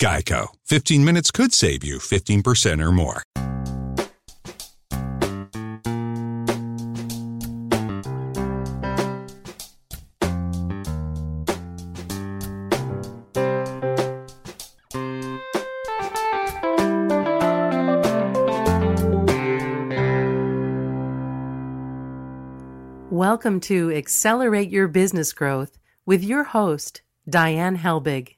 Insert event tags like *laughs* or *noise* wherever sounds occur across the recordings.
Geico. 15 minutes could save you 15% or more. Welcome to Accelerate Your Business Growth with your host, Diane Helbig.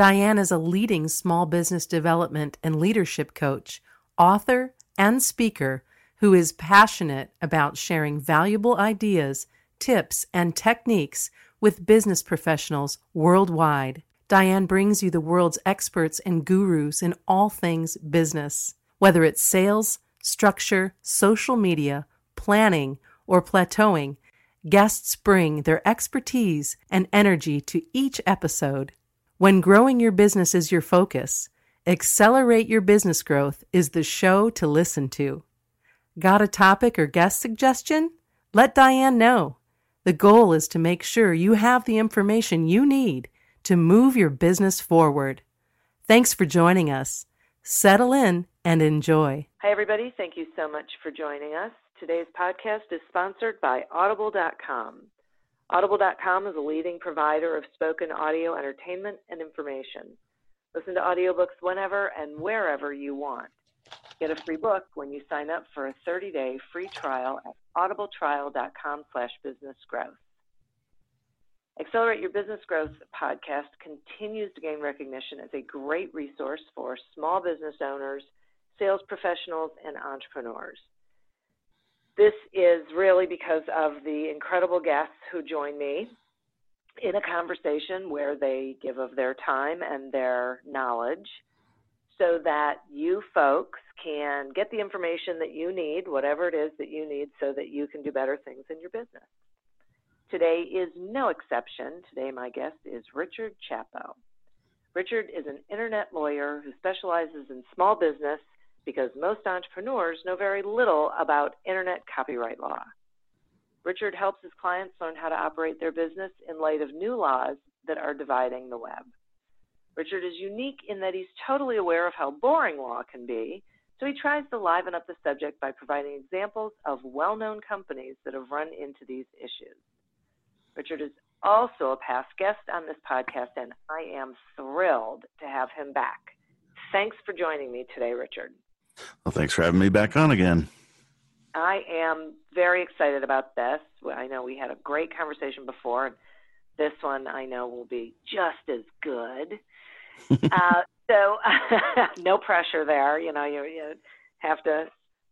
Diane is a leading small business development and leadership coach, author, and speaker who is passionate about sharing valuable ideas, tips, and techniques with business professionals worldwide. Diane brings you the world's experts and gurus in all things business, whether it's sales, structure, social media, planning, or plateauing. Guests bring their expertise and energy to each episode. When growing your business is your focus, Accelerate Your Business Growth is the show to listen to. Got a topic or guest suggestion? Let Diane know. The goal is to make sure you have the information you need to move your business forward. Thanks for joining us. Settle in and enjoy. Hi, everybody. Thank you so much for joining us. Today's podcast is sponsored by Audible.com. Audible.com is a leading provider of spoken audio entertainment and information. Listen to audiobooks whenever and wherever you want. Get a free book when you sign up for a 30-day free trial at audibletrial.com slash businessgrowth. Accelerate Your Business Growth podcast continues to gain recognition as a great resource for small business owners, sales professionals, and entrepreneurs. This is really because of the incredible guests who join me in a conversation where they give of their time and their knowledge so that you folks can get the information that you need, whatever it is that you need, so that you can do better things in your business. Today is no exception. Today, my guest is Richard Chapo. Richard is an internet lawyer who specializes in small business because most entrepreneurs know very little about internet copyright law. Richard helps his clients learn how to operate their business in light of new laws that are dividing the web. Richard is unique in that he's totally aware of how boring law can be, so he tries to liven up the subject by providing examples of well known companies that have run into these issues. Richard is also a past guest on this podcast, and I am thrilled to have him back. Thanks for joining me today, Richard. Well, thanks for having me back on again. I am very excited about this. I know we had a great conversation before, and this one I know will be just as good. *laughs* uh, so, *laughs* no pressure there. You know, you, you have to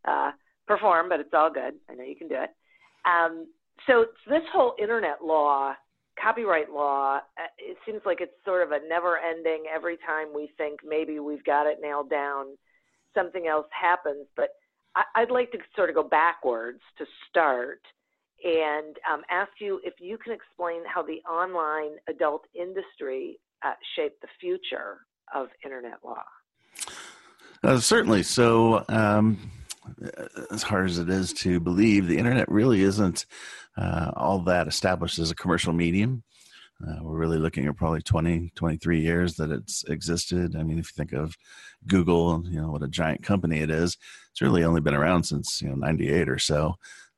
uh, perform, but it's all good. I know you can do it. Um, so, this whole internet law, copyright law, uh, it seems like it's sort of a never ending every time we think maybe we've got it nailed down something else happens. But I, would like to sort of go backwards to start and um, ask you if you can explain how the online adult industry uh, shaped the future of internet law. Uh, certainly. So, um, as hard as it is to believe, the internet really isn't uh, all that established as a commercial medium. Uh, we're really looking at probably 20, 23 years that it's existed. I mean, if you think of Google, you know, what a giant company it is, it's really only been around since, you know, 98 or so.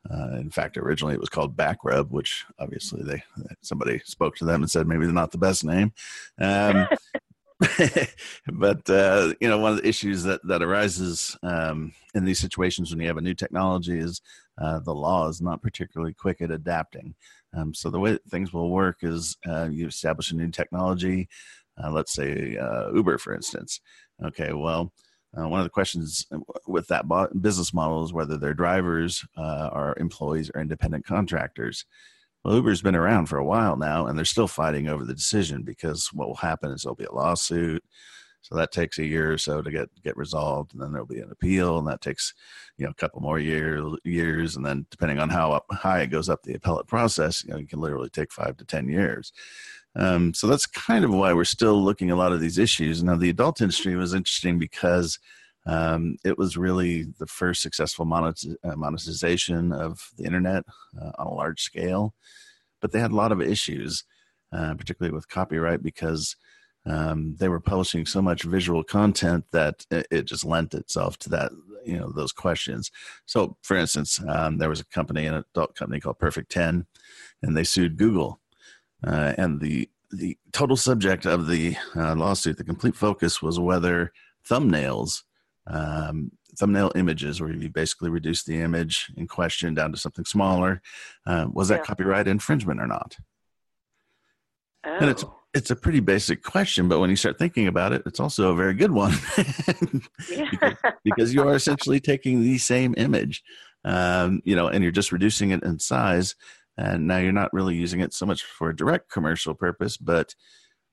Uh, in fact, originally it was called Backrub, which obviously they somebody spoke to them and said maybe they're not the best name. Um, *laughs* but uh, you know, one of the issues that that arises um, in these situations when you have a new technology is uh, the law is not particularly quick at adapting. Um, so the way things will work is uh, you establish a new technology, uh, let's say uh, Uber, for instance. Okay, well, uh, one of the questions with that business model is whether their drivers uh, are employees or independent contractors. Well, Uber's been around for a while now, and they're still fighting over the decision because what will happen is there'll be a lawsuit. So that takes a year or so to get get resolved, and then there'll be an appeal, and that takes you know a couple more year, years, and then depending on how up, high it goes up the appellate process, you know, it can literally take five to ten years. Um, so that's kind of why we're still looking at a lot of these issues. Now, the adult industry was interesting because um, it was really the first successful uh, monetization of the internet uh, on a large scale, but they had a lot of issues, uh, particularly with copyright, because um, they were publishing so much visual content that it, it, just lent itself to that, you know, those questions. So, for instance, um, there was a company, an adult company called Perfect Ten, and they sued Google, uh, and the the total subject of the uh, lawsuit, the complete focus was whether thumbnails um, thumbnail images where you basically reduce the image in question down to something smaller. Uh, was that yeah. copyright infringement or not? Oh. And it's oh. It's a pretty basic question, but when you start thinking about it, it's also a very good one *laughs* because, because, you are essentially taking the same image, um, you know, and you're just reducing it in size. And now you're not really using it so much for a direct commercial purpose, but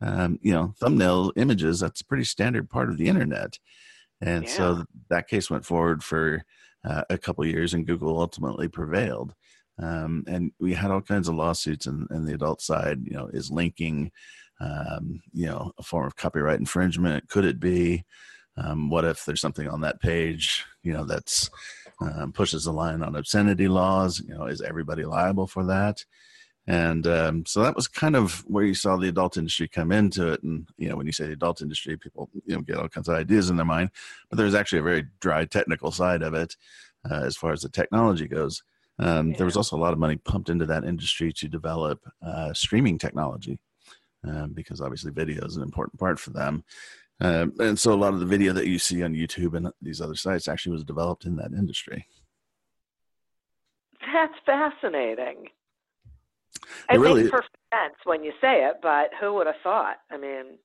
um, you know, thumbnail images, that's a pretty standard part of the internet. And yeah. so that case went forward for uh, a couple years, and Google ultimately prevailed. Um, and we had all kinds of lawsuits, and, and the adult side, you know, is linking, um, you know, a form of copyright infringement. Could it be? Um, what if there's something on that page, you know, that's um, pushes the line on obscenity laws? You know, is everybody liable for that? And um, so that was kind of where you saw the adult industry come into it. And, you know, when you say the adult industry, people, you know, get all kinds of ideas in their mind. But there's actually a very dry technical side of it uh, as far as the technology goes. Um, yeah. There was also a lot of money pumped into that industry to develop uh, streaming technology uh, because obviously video is an important part for them. Um, and so a lot of the video that you see on YouTube and these other sites actually was developed in that industry. That's fascinating. It really, makes perfect sense when you say it, but who would have thought? I mean,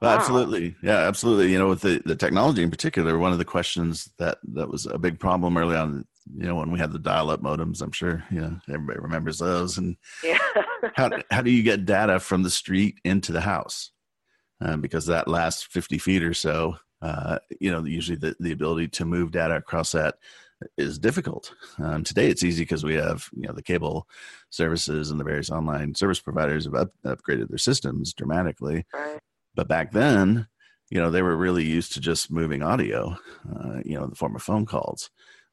well, wow. absolutely, yeah, absolutely. You know, with the, the technology in particular, one of the questions that that was a big problem early on. You know, when we had the dial-up modems, I'm sure you know everybody remembers those. And yeah. *laughs* how how do you get data from the street into the house? Um, because that last 50 feet or so, uh, you know, usually the, the ability to move data across that is difficult. Um, today, it's easy because we have you know the cable services and the various online service providers have up, upgraded their systems dramatically. Right. But back then, you know, they were really used to just moving audio, uh, you know, in the form of phone calls,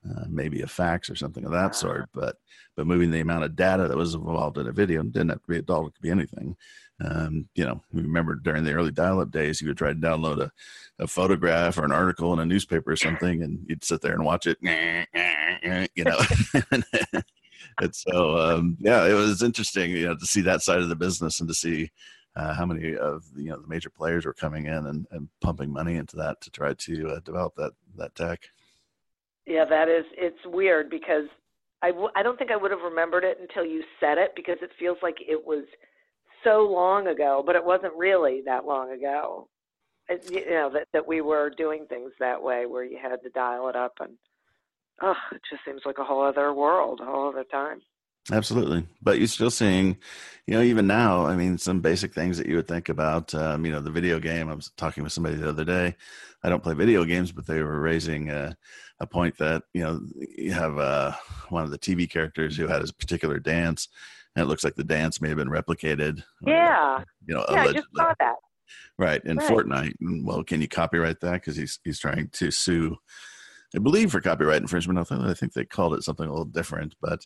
uh, maybe a fax or something of that uh-huh. sort. But but moving the amount of data that was involved in a video didn't have to be a dollar; it could be anything. Um, you know, we remember during the early dial-up days, you would try to download a, a photograph or an article in a newspaper or something, and you'd sit there and watch it. *laughs* You know, *laughs* and so um, yeah, it was interesting, you know, to see that side of the business and to see uh, how many of you know the major players were coming in and, and pumping money into that to try to uh, develop that that tech. Yeah, that is. It's weird because I w- I don't think I would have remembered it until you said it because it feels like it was so long ago, but it wasn't really that long ago. It, you know that that we were doing things that way, where you had to dial it up, and oh, it just seems like a whole other world, a whole other time. Absolutely, but you're still seeing, you know, even now. I mean, some basic things that you would think about. Um, you know, the video game. I was talking with somebody the other day. I don't play video games, but they were raising a, a point that you know you have uh, one of the TV characters who had a particular dance, and it looks like the dance may have been replicated. Yeah. Or, you know, yeah, allegedly. I just saw that. Right in right. Fortnite. Well, can you copyright that? Because he's he's trying to sue. I believe for copyright infringement. I think they called it something a little different, but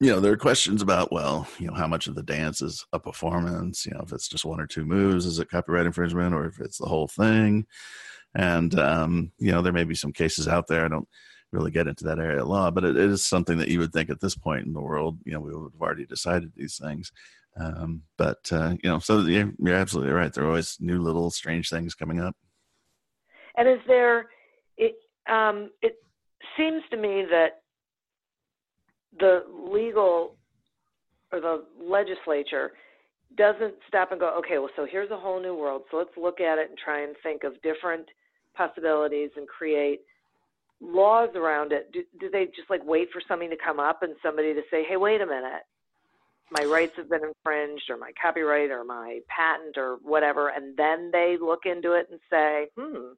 you know, there are questions about, well, you know, how much of the dance is a performance? You know, if it's just one or two moves, is it copyright infringement, or if it's the whole thing? And um, you know, there may be some cases out there. I don't really get into that area of law, but it is something that you would think at this point in the world, you know, we would have already decided these things. Um, but uh, you know, so yeah, you're absolutely right. There are always new little strange things coming up. And is there? It um, it seems to me that the legal or the legislature doesn't stop and go, okay, well, so here's a whole new world. So let's look at it and try and think of different possibilities and create laws around it. Do, do they just like wait for something to come up and somebody to say, hey, wait a minute? my rights have been infringed or my copyright or my patent or whatever, and then they look into it and say, hmm,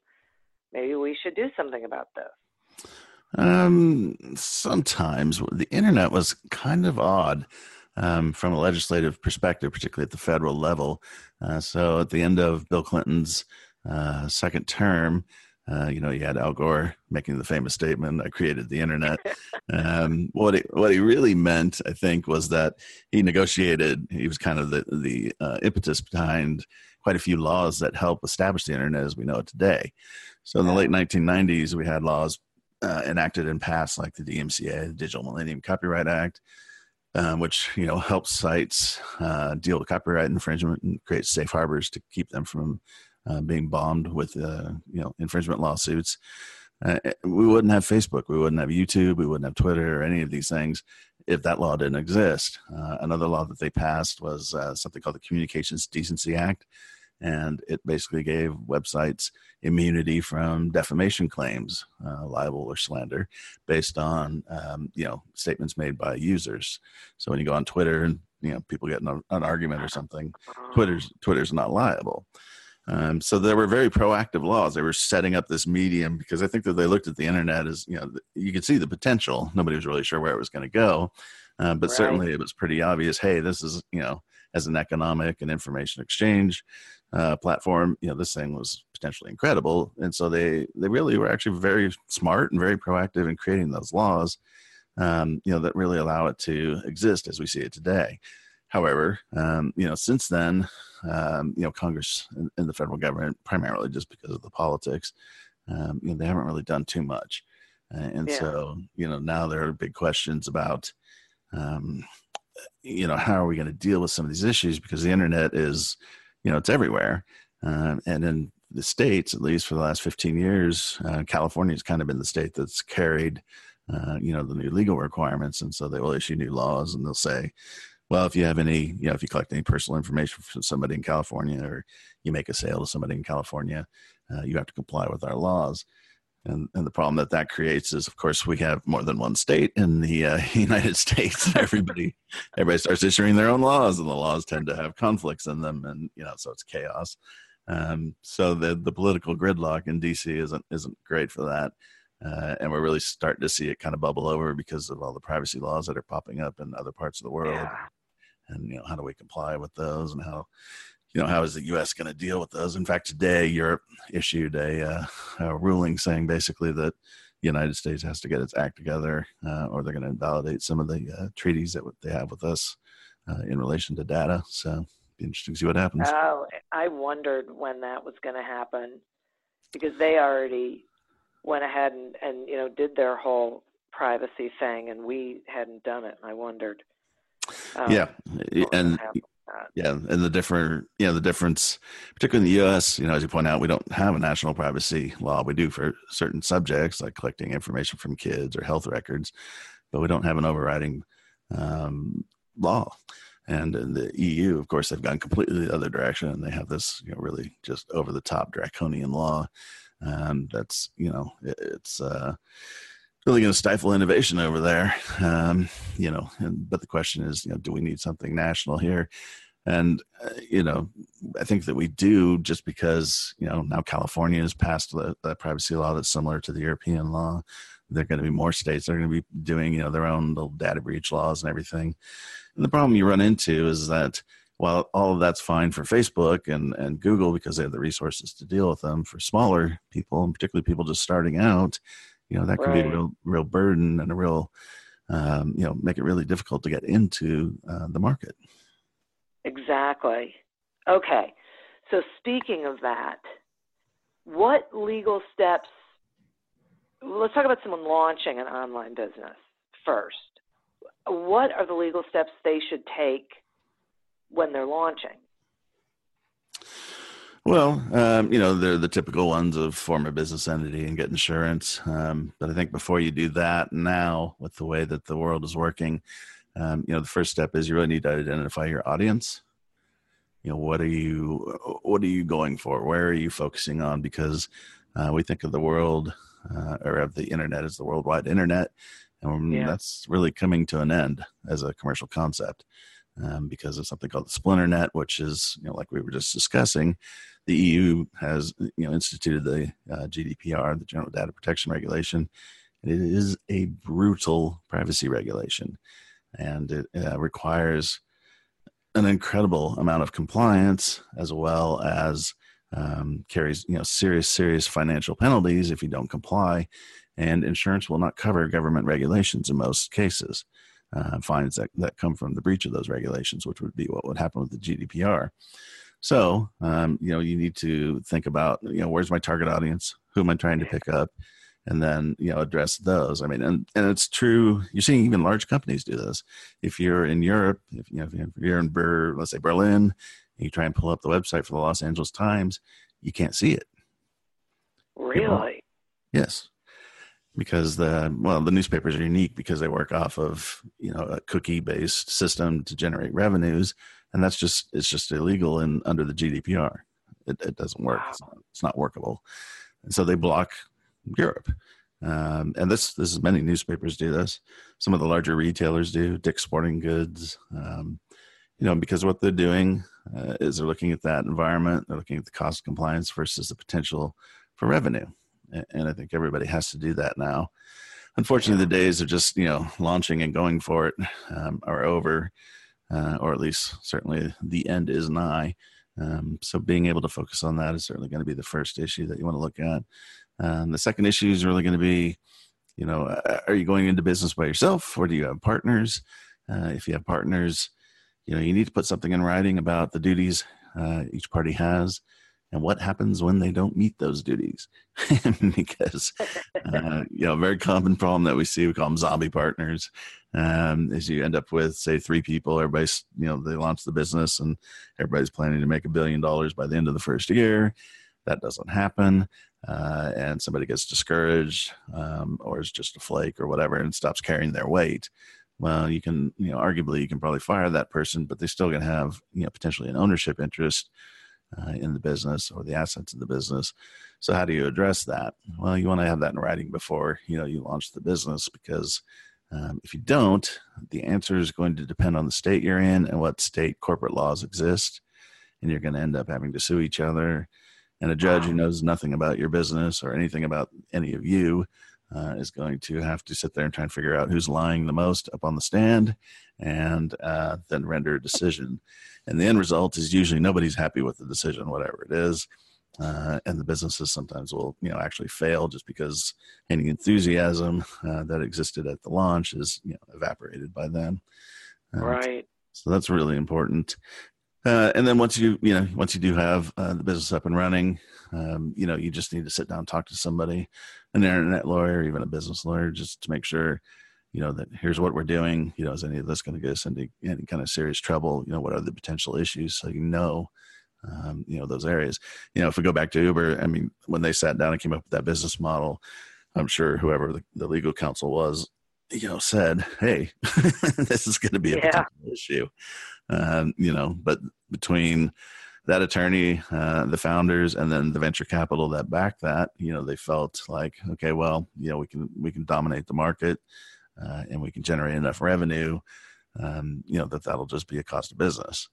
maybe we should do something about this? Um, sometimes the internet was kind of odd um, from a legislative perspective, particularly at the federal level. Uh, so at the end of Bill Clinton's uh, second term, uh, you know, you had Al Gore making the famous statement, "I created the internet." *laughs* Um, what he, what he really meant, I think, was that he negotiated. He was kind of the the uh, impetus behind quite a few laws that help establish the internet as we know it today. So in the late 1990s, we had laws uh, enacted and passed like the DMCA, the Digital Millennium Copyright Act, um, which you know helps sites uh, deal with copyright infringement and create safe harbors to keep them from uh, being bombed with uh, you know infringement lawsuits. Uh, we wouldn't have Facebook, we wouldn't have YouTube, we wouldn't have Twitter or any of these things if that law didn't exist. Uh, another law that they passed was uh, something called the Communications Decency Act, and it basically gave websites immunity from defamation claims, uh, libel or slander, based on um, you know statements made by users. So when you go on Twitter and you know people get an argument or something, Twitter's Twitter's not liable. Um, so there were very proactive laws. They were setting up this medium because I think that they looked at the internet as you know you could see the potential. Nobody was really sure where it was going to go, uh, but right. certainly it was pretty obvious. Hey, this is you know as an economic and information exchange uh, platform, you know this thing was potentially incredible, and so they they really were actually very smart and very proactive in creating those laws. Um, you know that really allow it to exist as we see it today. However, um, you know, since then, um, you know, Congress and, and, the federal government, primarily just because of the politics, um, you know, they haven't really done too much. Uh, and yeah. so, you know, now there are big questions about, um, you know, how are we going to deal with some of these issues because the internet is, you know, it's everywhere. Uh, and in the states, at least for the last 15 years, uh, California has kind of been the state that's carried, uh, you know, the new legal requirements. And so they will issue new laws and they'll say, well, if you have any, you know, if you collect any personal information from somebody in California or you make a sale to somebody in California, uh, you have to comply with our laws. And, and the problem that that creates is, of course, we have more than one state in the uh, *laughs* United States. *laughs* everybody, everybody starts issuing their own laws, and the laws tend to have conflicts in them, and you know, so it's chaos. Um, so the the political gridlock in DC isn't isn't great for that. Uh, and we're really starting to see it kind of bubble over because of all the privacy laws that are popping up in other parts of the world. Yeah. And you know, how do we comply with those, and how, you know, how is the U.S. going to deal with those? In fact, today Europe issued a, uh, a ruling saying basically that the United States has to get its act together, uh, or they're going to invalidate some of the uh, treaties that they have with us uh, in relation to data. So, be interesting to see what happens. Oh, I wondered when that was going to happen because they already went ahead and, and you know did their whole privacy thing, and we hadn't done it. And I wondered. Um, yeah, and yeah, and the different, you know, the difference, particularly in the U.S. You know, as you point out, we don't have a national privacy law. We do for certain subjects like collecting information from kids or health records, but we don't have an overriding um, law. And in the EU, of course, they've gone completely the other direction, and they have this, you know, really just over the top draconian law and that's you know it, it's uh, really going to stifle innovation over there. Um, you know, and, but the question is, you know, do we need something national here? And uh, you know, I think that we do just because you know now California has passed the privacy law that's similar to the European law. There are going to be more states They're going to be doing you know their own little data breach laws and everything. And the problem you run into is that while all of that's fine for Facebook and, and Google because they have the resources to deal with them, for smaller people and particularly people just starting out, you know, that can right. be a real, real burden and a real, um, you know, make it really difficult to get into uh, the market. Exactly. Okay. So speaking of that, what legal steps? Let's talk about someone launching an online business first. What are the legal steps they should take when they're launching? Well, um, you know, they're the typical ones of form a business entity and get insurance. Um, but I think before you do that, now with the way that the world is working, um, you know, the first step is you really need to identify your audience. You know, what are you, what are you going for? Where are you focusing on? Because uh, we think of the world uh, or of the internet as the worldwide internet, and yeah. that's really coming to an end as a commercial concept. Um, because of something called the Splinter Net, which is, you know, like we were just discussing, the EU has, you know, instituted the uh, GDPR, the General Data Protection Regulation, and it is a brutal privacy regulation, and it uh, requires an incredible amount of compliance as well as um, carries you know serious serious financial penalties if you don't comply. And insurance will not cover government regulations in most cases uh, fines that, that come from the breach of those regulations which would be what would happen with the gdpr so um, you know you need to think about you know where's my target audience? Who am i trying to pick up? And then you know address those. I mean and, and it's true you're seeing even large companies do this. If you're in europe if you know if you're in Ber, let's say berlin you try and pull up the website for the los angeles times you can't see it. Really? Yes because the well the newspapers are unique because they work off of you know a cookie based system to generate revenues and that's just it's just illegal and under the gdpr it, it doesn't work wow. it's, not, it's not workable and so they block Europe. Um, and this this is many newspapers do this. Some of the larger retailers do. Dick's Sporting Goods, um, you know, because what they're doing uh, is they're looking at that environment. They're looking at the cost of compliance versus the potential for revenue. And I think everybody has to do that now. Unfortunately, the days of just you know launching and going for it um, are over, uh, or at least certainly the end is nigh. Um, so being able to focus on that is certainly going to be the first issue that you want to look at. Um, the second issue is really going to be, you know, uh, are you going into business by yourself or do you have partners? Uh, if you have partners, you know, you need to put something in writing about the duties uh, each party has and what happens when they don't meet those duties. *laughs* because, *laughs* uh, you know, a very common problem that we see, we call them zombie partners, um, is you end up with, say, three people, everybody's, you know, they launch the business and everybody's planning to make a billion dollars by the end of the first year. That doesn't happen uh, and somebody gets discouraged um, or is just a flake or whatever and stops carrying their weight well you can you know arguably you can probably fire that person but they're still going to have you know potentially an ownership interest uh, in the business or the assets of the business. So how do you address that? Well you want to have that in writing before you know you launch the business because um, if you don't the answer is going to depend on the state you're in and what state corporate laws exist. And you're going to end up having to sue each other. And a judge who knows nothing about your business or anything about any of you uh, is going to have to sit there and try and figure out who's lying the most up on the stand and uh, then render a decision. And the end result is usually nobody's happy with the decision, whatever it is. Uh, and the businesses sometimes will, you know, actually fail just because any enthusiasm uh, that existed at the launch is, you know, evaporated by then. Uh, right. So that's really important. Uh, and then once you you know once you do have uh, the business up and running, um, you know you just need to sit down and talk to somebody, an internet lawyer, even a business lawyer, just to make sure you know that here's what we're doing. You know, is any of this going to get us into any kind of serious trouble? You know, what are the potential issues so you know. Um, you know those areas. You know, if we go back to Uber, I mean, when they sat down and came up with that business model, I'm sure whoever the, the legal counsel was, you know, said, "Hey, *laughs* this is going to be a yeah. issue." Um, you know, but between that attorney, uh, the founders, and then the venture capital that backed that, you know, they felt like, okay, well, you know, we can we can dominate the market, uh, and we can generate enough revenue, um, you know, that that'll just be a cost of business.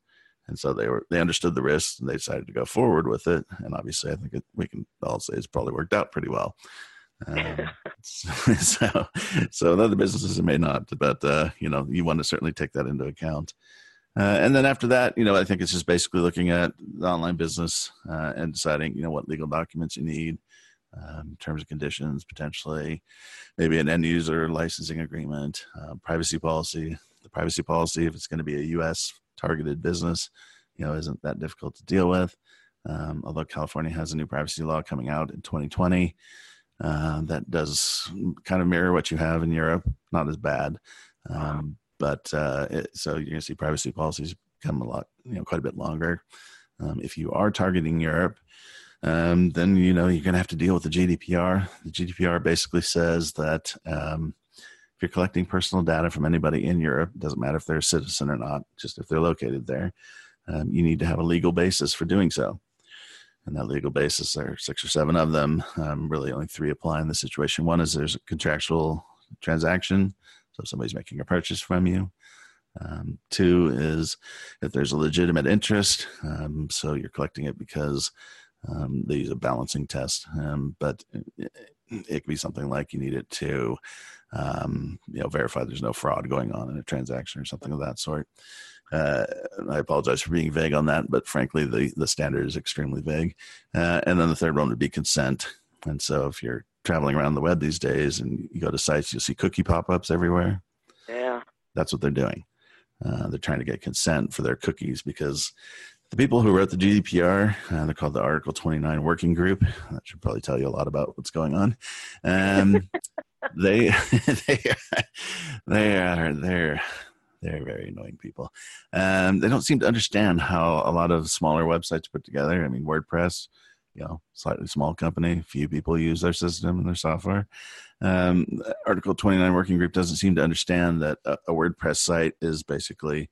And so they were they understood the risks and they decided to go forward with it. And obviously, I think it, we can all say it's probably worked out pretty well. Um, *laughs* *laughs* so, so other businesses may not, but uh, you know, you want to certainly take that into account. Uh, and then after that, you know, I think it's just basically looking at the online business uh, and deciding, you know, what legal documents you need, um, terms and conditions, potentially, maybe an end user licensing agreement, uh, privacy policy. The privacy policy, if it's going to be a U.S. targeted business, you know, isn't that difficult to deal with. Um, although California has a new privacy law coming out in 2020 uh, that does kind of mirror what you have in Europe, not as bad. Um, but uh, it, so you're going to see privacy policies become a lot, you know, quite a bit longer. Um, if you are targeting Europe, um, then you know you're going to have to deal with the GDPR. The GDPR basically says that um, if you're collecting personal data from anybody in Europe, doesn't matter if they're a citizen or not, just if they're located there, um, you need to have a legal basis for doing so. And that legal basis, there are six or seven of them. Um, really, only three apply in this situation. One is there's a contractual transaction so somebody's making a purchase from you. Um, two is if there's a legitimate interest, um, so you're collecting it because um, they use a balancing test, um, but it, it, could be something like you need it to, um, you know, verify there's no fraud going on in a transaction or something of that sort. Uh, I apologize for being vague on that, but frankly, the the standard is extremely vague. Uh, and then the third one would be consent. And so, if you're traveling around the web these days and you go to sites, you'll see cookie pop-ups everywhere. Yeah, that's what they're doing. Uh, they're trying to get consent for their cookies because the people who wrote the GDPR, uh, they're called the Article 29 Working Group. That should probably tell you a lot about what's going on. Um, *laughs* they, *laughs* they, they are, they're, they're very annoying people. Um, they don't seem to understand how a lot of smaller websites put together. I mean, WordPress, you know, slightly small company, few people use their system and their software. Um, Article 29 Working Group doesn't seem to understand that a, a WordPress site is basically,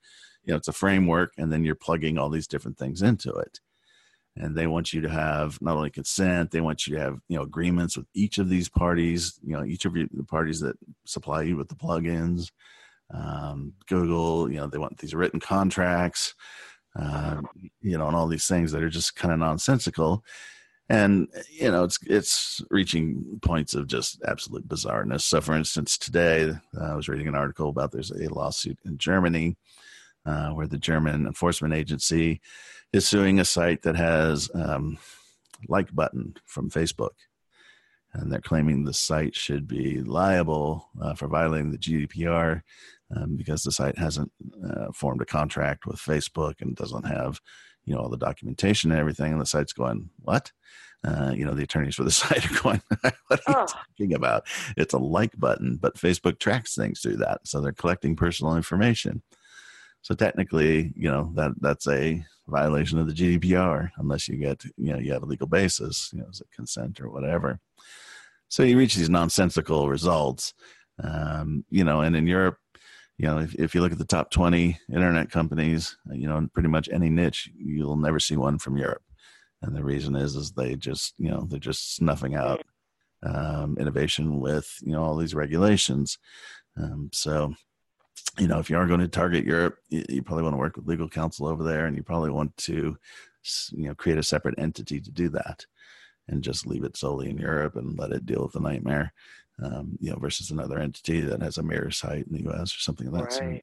you know, it's a framework and then you're plugging all these different things into it. And they want you to have not only consent, they want you to have, you know, agreements with each of these parties, you know, each of the parties that supply you with the plugins. Um, Google, you know, they want these written contracts, uh, you know, and all these things that are just kind of nonsensical and you know it's it's reaching points of just absolute bizarreness so for instance today i was reading an article about there's a lawsuit in germany uh, where the german enforcement agency is suing a site that has um, like button from facebook. And they're claiming the site should be liable uh, for violating the gdpr um, because the site hasn't uh, formed a contract with facebook and doesn't have you know all the documentation and everything. And the site's going what? Uh, you know the attorneys for the *laughs* site are going what are you oh. talking about? It's a like button. But facebook tracks things through that. So they're collecting personal information so technically you know that that's a violation of the gdpr unless you get you know you have a legal basis you know is it consent or whatever so you reach these nonsensical results um, you know and in europe you know, if, if you look at the top 20 internet companies, you know, in pretty much any niche, you'll never see one from Europe. And the reason is, is they just, you know, they're just snuffing out um, innovation with, you know, all these regulations. Um, so, you know, if you are going to target Europe, you, you, probably want to work with legal counsel over there, and you probably want to, you know, create a separate entity to do that, and just leave it solely in Europe and let it deal with the nightmare um, you know, versus another entity that has a mirror site in the U.S. or something of that right. sort.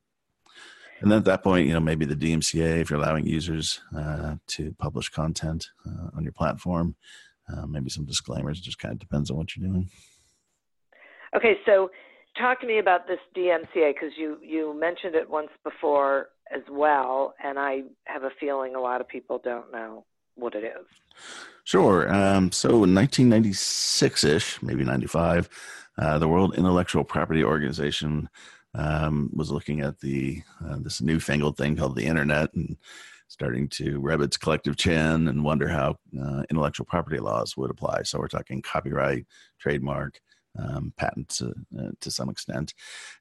And then at that point, you know, maybe the DMCA, if you're allowing users uh, to publish content uh, on your platform, uh, maybe some disclaimers. It just kind of depends on what you're doing. Okay, so talk to me about this DMCA because you you mentioned it once before as well, and I have a feeling a lot of people don't know what it is. Sure. Um, so in 1996 ish, maybe 95, uh, the World Intellectual Property Organization um, was looking at the uh, this newfangled thing called the internet and starting to rub its collective chin and wonder how uh, intellectual property laws would apply. So we're talking copyright, trademark, um, patents uh, to some extent.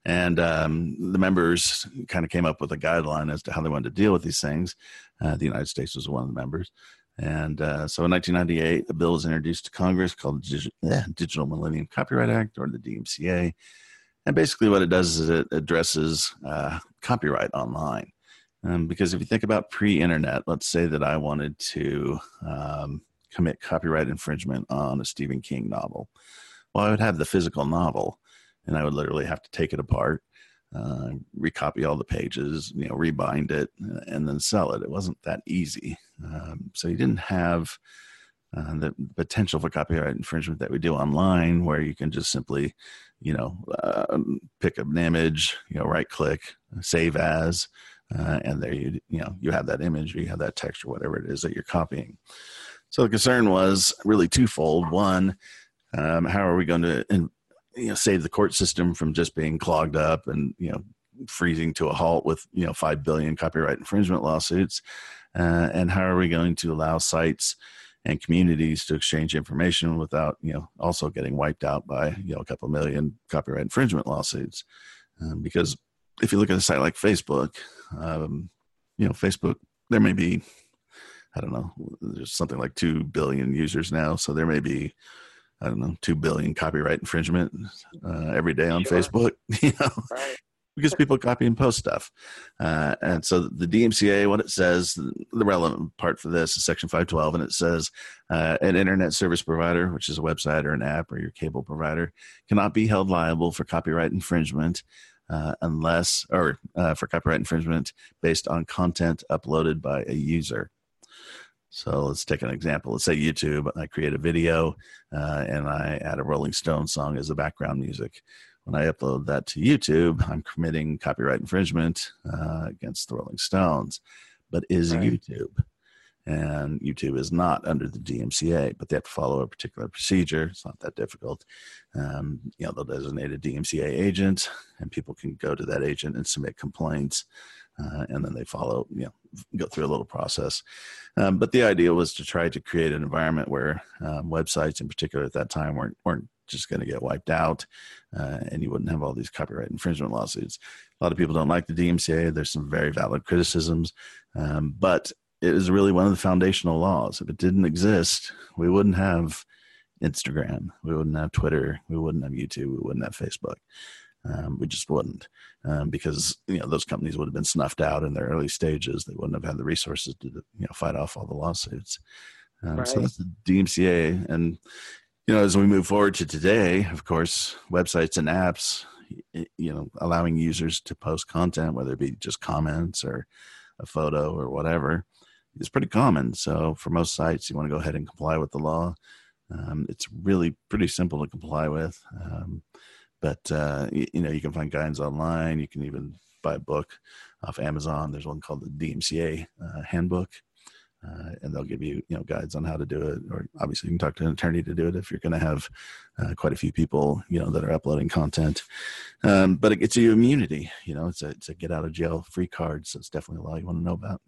And um, the members kind of came up with a guideline as to how they wanted to deal with these things. Uh, the United States was one of the members. And uh, so in 1998, a bill was introduced to Congress called the Digital Millennium Copyright Act, or the DMCA. And basically, what it does is it addresses uh, copyright online. Um, because if you think about pre internet, let's say that I wanted to um, commit copyright infringement on a Stephen King novel. Well, I would have the physical novel, and I would literally have to take it apart uh, recopy all the pages, you know, rebind it, uh, and then sell it. It wasn't that easy. Um, so you didn't have uh, the potential for copyright infringement that we do online, where you can just simply, you know, uh, pick up an image, you know, right click, save as, uh, and there you, you know, you have that image or you have that text or whatever it is that you're copying. So the concern was really twofold. One, um, how are we going to you know save the court system from just being clogged up and you know freezing to a halt with you know five billion copyright infringement lawsuits? Uh, and how are we going to allow sites and communities to exchange information without you know also getting wiped out by you know a couple million copyright infringement lawsuits? Um, because if you look at a site like facebook um, you know facebook there may be i don't know there's something like 2 billion users now so there may be I don't know, two billion copyright infringement uh, every day on sure. Facebook. *laughs* You know, right. because people copy and post stuff. Uh, and so the DMCA, what it says, the relevant part for this is Section 512, and it says uh, an internet service provider, which is a website or an app or your cable provider, cannot be held liable for copyright infringement. Uh, unless, or uh, for copyright infringement based on content uploaded by a user. So let's take an example. Let's say YouTube. I create a video uh, and I add a Rolling Stone song as the background music when I upload that to YouTube, I'm committing copyright infringement uh, against the Rolling Stones. But is right. YouTube? And YouTube is not under the DMCA, but they have to follow a particular procedure. It's not that difficult. Um, you know, they'll designate a DMCA agent, and people can go to that agent and submit complaints. Uh, and then they follow, you know, go through a little process. Um, but the idea was to try to create an environment where um, websites, in particular at that time, weren't weren't just going to get wiped out, uh, and you wouldn't have all these copyright infringement lawsuits. A lot of people don't like the DMCA. There's some very valid criticisms, um, but it is really one of the foundational laws. If it didn't exist, we wouldn't have Instagram, we wouldn't have Twitter, we wouldn't have YouTube, we wouldn't have Facebook. Um, we just wouldn't, um, because you know those companies would have been snuffed out in their early stages. They wouldn't have had the resources to you know fight off all the lawsuits. Um, right. So that's the DMCA, and you know, as we move forward to today, of course, websites and apps, you know, allowing users to post content, whether it be just comments or a photo or whatever, is pretty common. So for most sites, you want to go ahead and comply with the law. Um, it's really pretty simple to comply with. But uh, you, you, know, you can find guidance online. You can even buy a book off Amazon. There's one called the DMCA uh, Handbook uh, and they'll give you you know guides on how to do it. Or obviously you can talk to an attorney to do it if you're going to have uh, quite a few people you know that are uploading content. Um, but it gets you immunity you know it's a, it's a get out of jail free card so it's definitely a law you want to know about.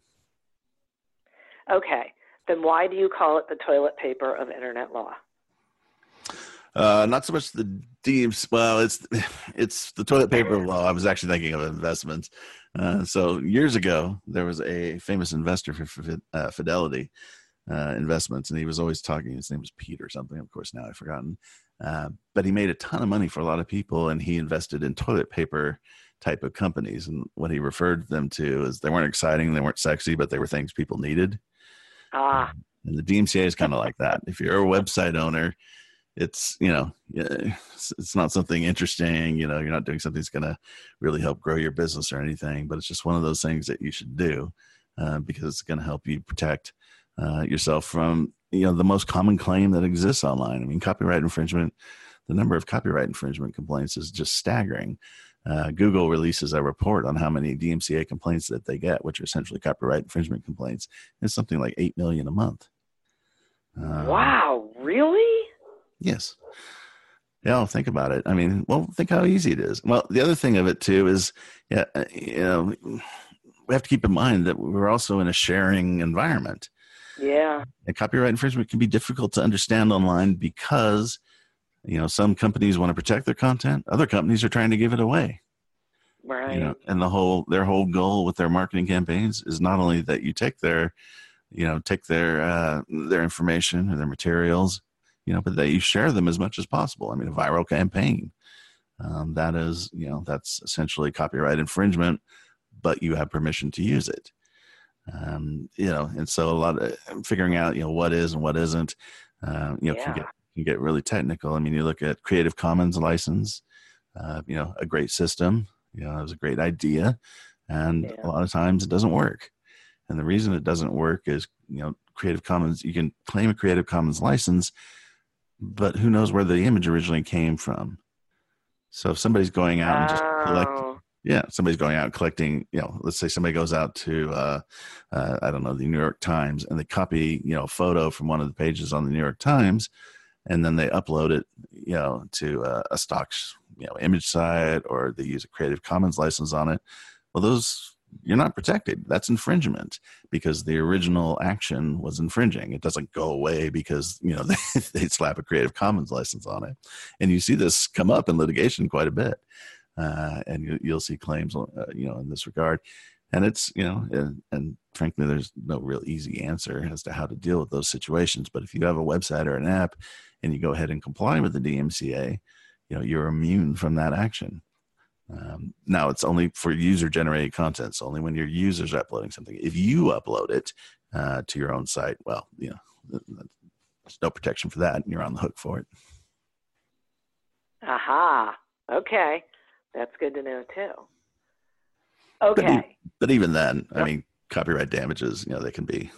Okay. Then why do you call it the toilet paper of internet law? Uh, not so much the deems. Well, it's *sighs* it's the toilet paper law. I was actually thinking of investments. Uh, so years ago, there was a famous investor for uh, Fidelity uh, Investments, and he was always talking. His name was Pete or something. Of course, now I've forgotten. Uh, but he made a ton of money for a lot of people, and he invested in toilet paper type of companies. And what he referred them to is they weren't exciting, they weren't sexy, but they were things people needed. Ah. And the DMCA is kind of like that. If you're a website owner it's you know it's not something interesting you know you're not doing something that's going to really help grow your business or anything but it's just one of those things that you should do uh, because it's going to help you protect uh, yourself from you know the most common claim that exists online. I mean copyright infringement the number of copyright infringement complaints is just staggering. Uh, google releases a report on how many dmca complaints that they get which are essentially copyright infringement complaints it's something like 8 million a month. Um, wow really Yes. Yeah, think about it. I mean, well, think how easy it is. Well, the other thing of it too is, yeah, uh, you know, we have to keep in mind that we're also in a sharing environment. Yeah. And copyright infringement can be difficult to understand online because, you know, some companies want to protect their content, other companies are trying to give it away. Right. You know, and the whole their whole goal with their marketing campaigns is not only that you take their, you know, take their uh, their information or their materials you know, but that you share them as much as possible. I mean, a viral campaign, um, that is, you know, that's essentially copyright infringement, but you have permission to use it. Um, you know, and so a lot of figuring out, you know, what is and what isn't, uh, you know, yeah. can get can get really technical. I mean, you look at Creative Commons license, uh, you know, a great system, you know, it was a great idea, and yeah. a lot of times it doesn't work. And the reason it doesn't work is, you know, Creative Commons, you can claim a Creative Commons license, but who knows where the image originally came from? So if somebody's going out and just collecting, yeah, somebody's going out and collecting, you know, let's say somebody goes out to, uh, uh, I don't know, the New York Times and they copy, you know, a photo from one of the pages on the New York Times and then they upload it, you know, to uh, a stock, you know, image site or they use a Creative Commons license on it. Well, those you're not protected. That's infringement because the original action was infringing. It doesn't go away because you know they, *laughs* they slap a Creative Commons license on it, and you see this come up in litigation quite a bit, uh, and you, will see claims uh, you know in this regard. And it's you know, and, and frankly, there's no real easy answer as to how to deal with those situations. But if you have a website or an app, and you go ahead and comply with the DMCA, you know you're immune from that action Um, now it's only for user generated content. So only when your users are uploading something. If you upload it uh, to your own site, well, you know, there's no protection for that, and you're on the hook for it. Aha. Okay, that's good to know too. Okay. But, e- but even then, yep. I mean, copyright damages, you know, they can be.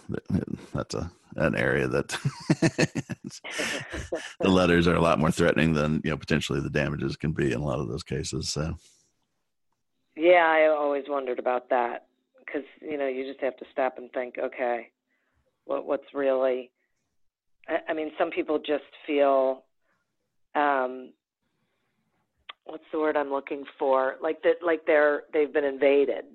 That's a an area that *laughs* the letters are a lot more threatening than you know potentially the damages can be in a lot of those cases. So. Yeah, I always wondered about that because you know you just have to stop and think, okay, what what's really? I, I mean, some people just feel, um, what's the word I'm looking for? Like that, like they're they've been invaded,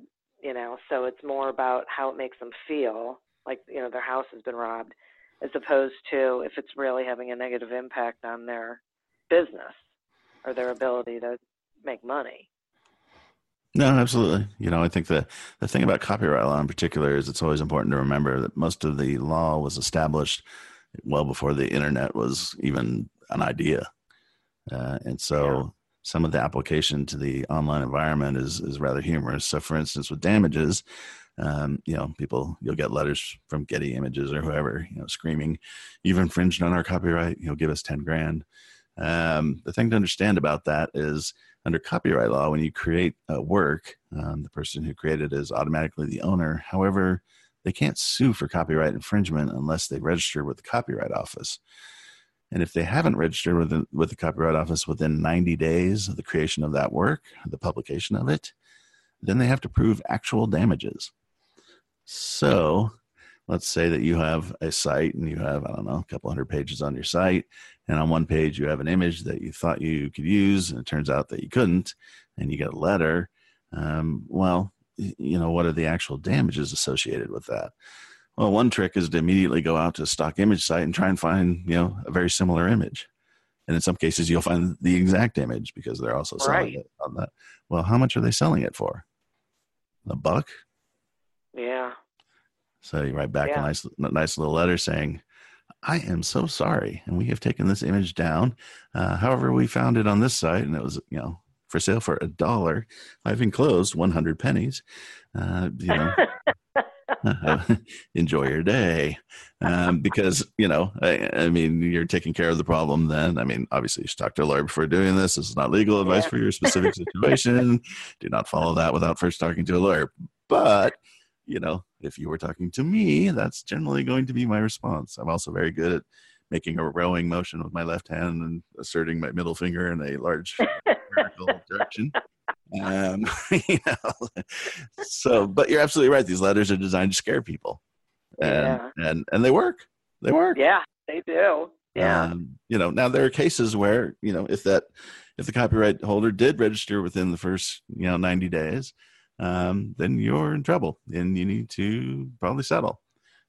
you know. So it's more about how it makes them feel like you know their house has been robbed, as opposed to if it's really having a negative impact on their business or their ability to make money. No, absolutely. You know, I think the the thing about copyright law in particular is it's always important to remember that most of the law was established well before the internet was even an idea, uh, and so. Yeah. Some of the application to the online environment is is rather humorous. So, for instance, with damages, um, you know, people you'll get letters from Getty Images or whoever, you know, screaming, "You've infringed on our copyright. you'll give us ten grand." Um, the thing to understand about that is under copyright law, when you create a work, um, the person who created it is automatically the owner. However, they can't sue for copyright infringement unless they register with the Copyright Office. And if they haven't registered with the, with the Copyright Office within 90 days of the creation of that work, the publication of it, then they have to prove actual damages. So let's say that you have a site and you have, I don't know, a couple hundred pages on your site. And on one page, you have an image that you thought you could use, and it turns out that you couldn't, and you get a letter. Um, well, you know, what are the actual damages associated with that? Well, one trick is to immediately go out to a stock image site and try and find, you know, a very similar image. And in some cases, you'll find the exact image because they're also selling right. it on that. Well, how much are they selling it for? A buck? Yeah. So you write back yeah. a nice, nice little letter saying, I am so sorry. And we have taken this image down. Uh, however, we found it on this site and it was, you know, for sale for a dollar. I've enclosed 100 pennies. Uh, you know, *laughs* *laughs* enjoy your day. Um, because, you know, I, I, mean, you're taking care of the problem then. I mean, obviously, you should talk to a lawyer before doing this. This is not legal advice yeah. for your specific situation. *laughs* Do not follow that without first talking to a lawyer. But, you know, if you were talking to me, that's generally going to be my response. I'm also very good at making a rowing motion with my left hand and asserting my middle finger in a large *laughs* vertical direction. Um, *laughs* you know, so, but you're absolutely right. These letters are designed to scare people, and yeah. and and they work. They work. Yeah, they do. Yeah. Um, you know, now there are cases where you know if that if the copyright holder did register within the first you know 90 days um, then you're in trouble and you need to probably settle.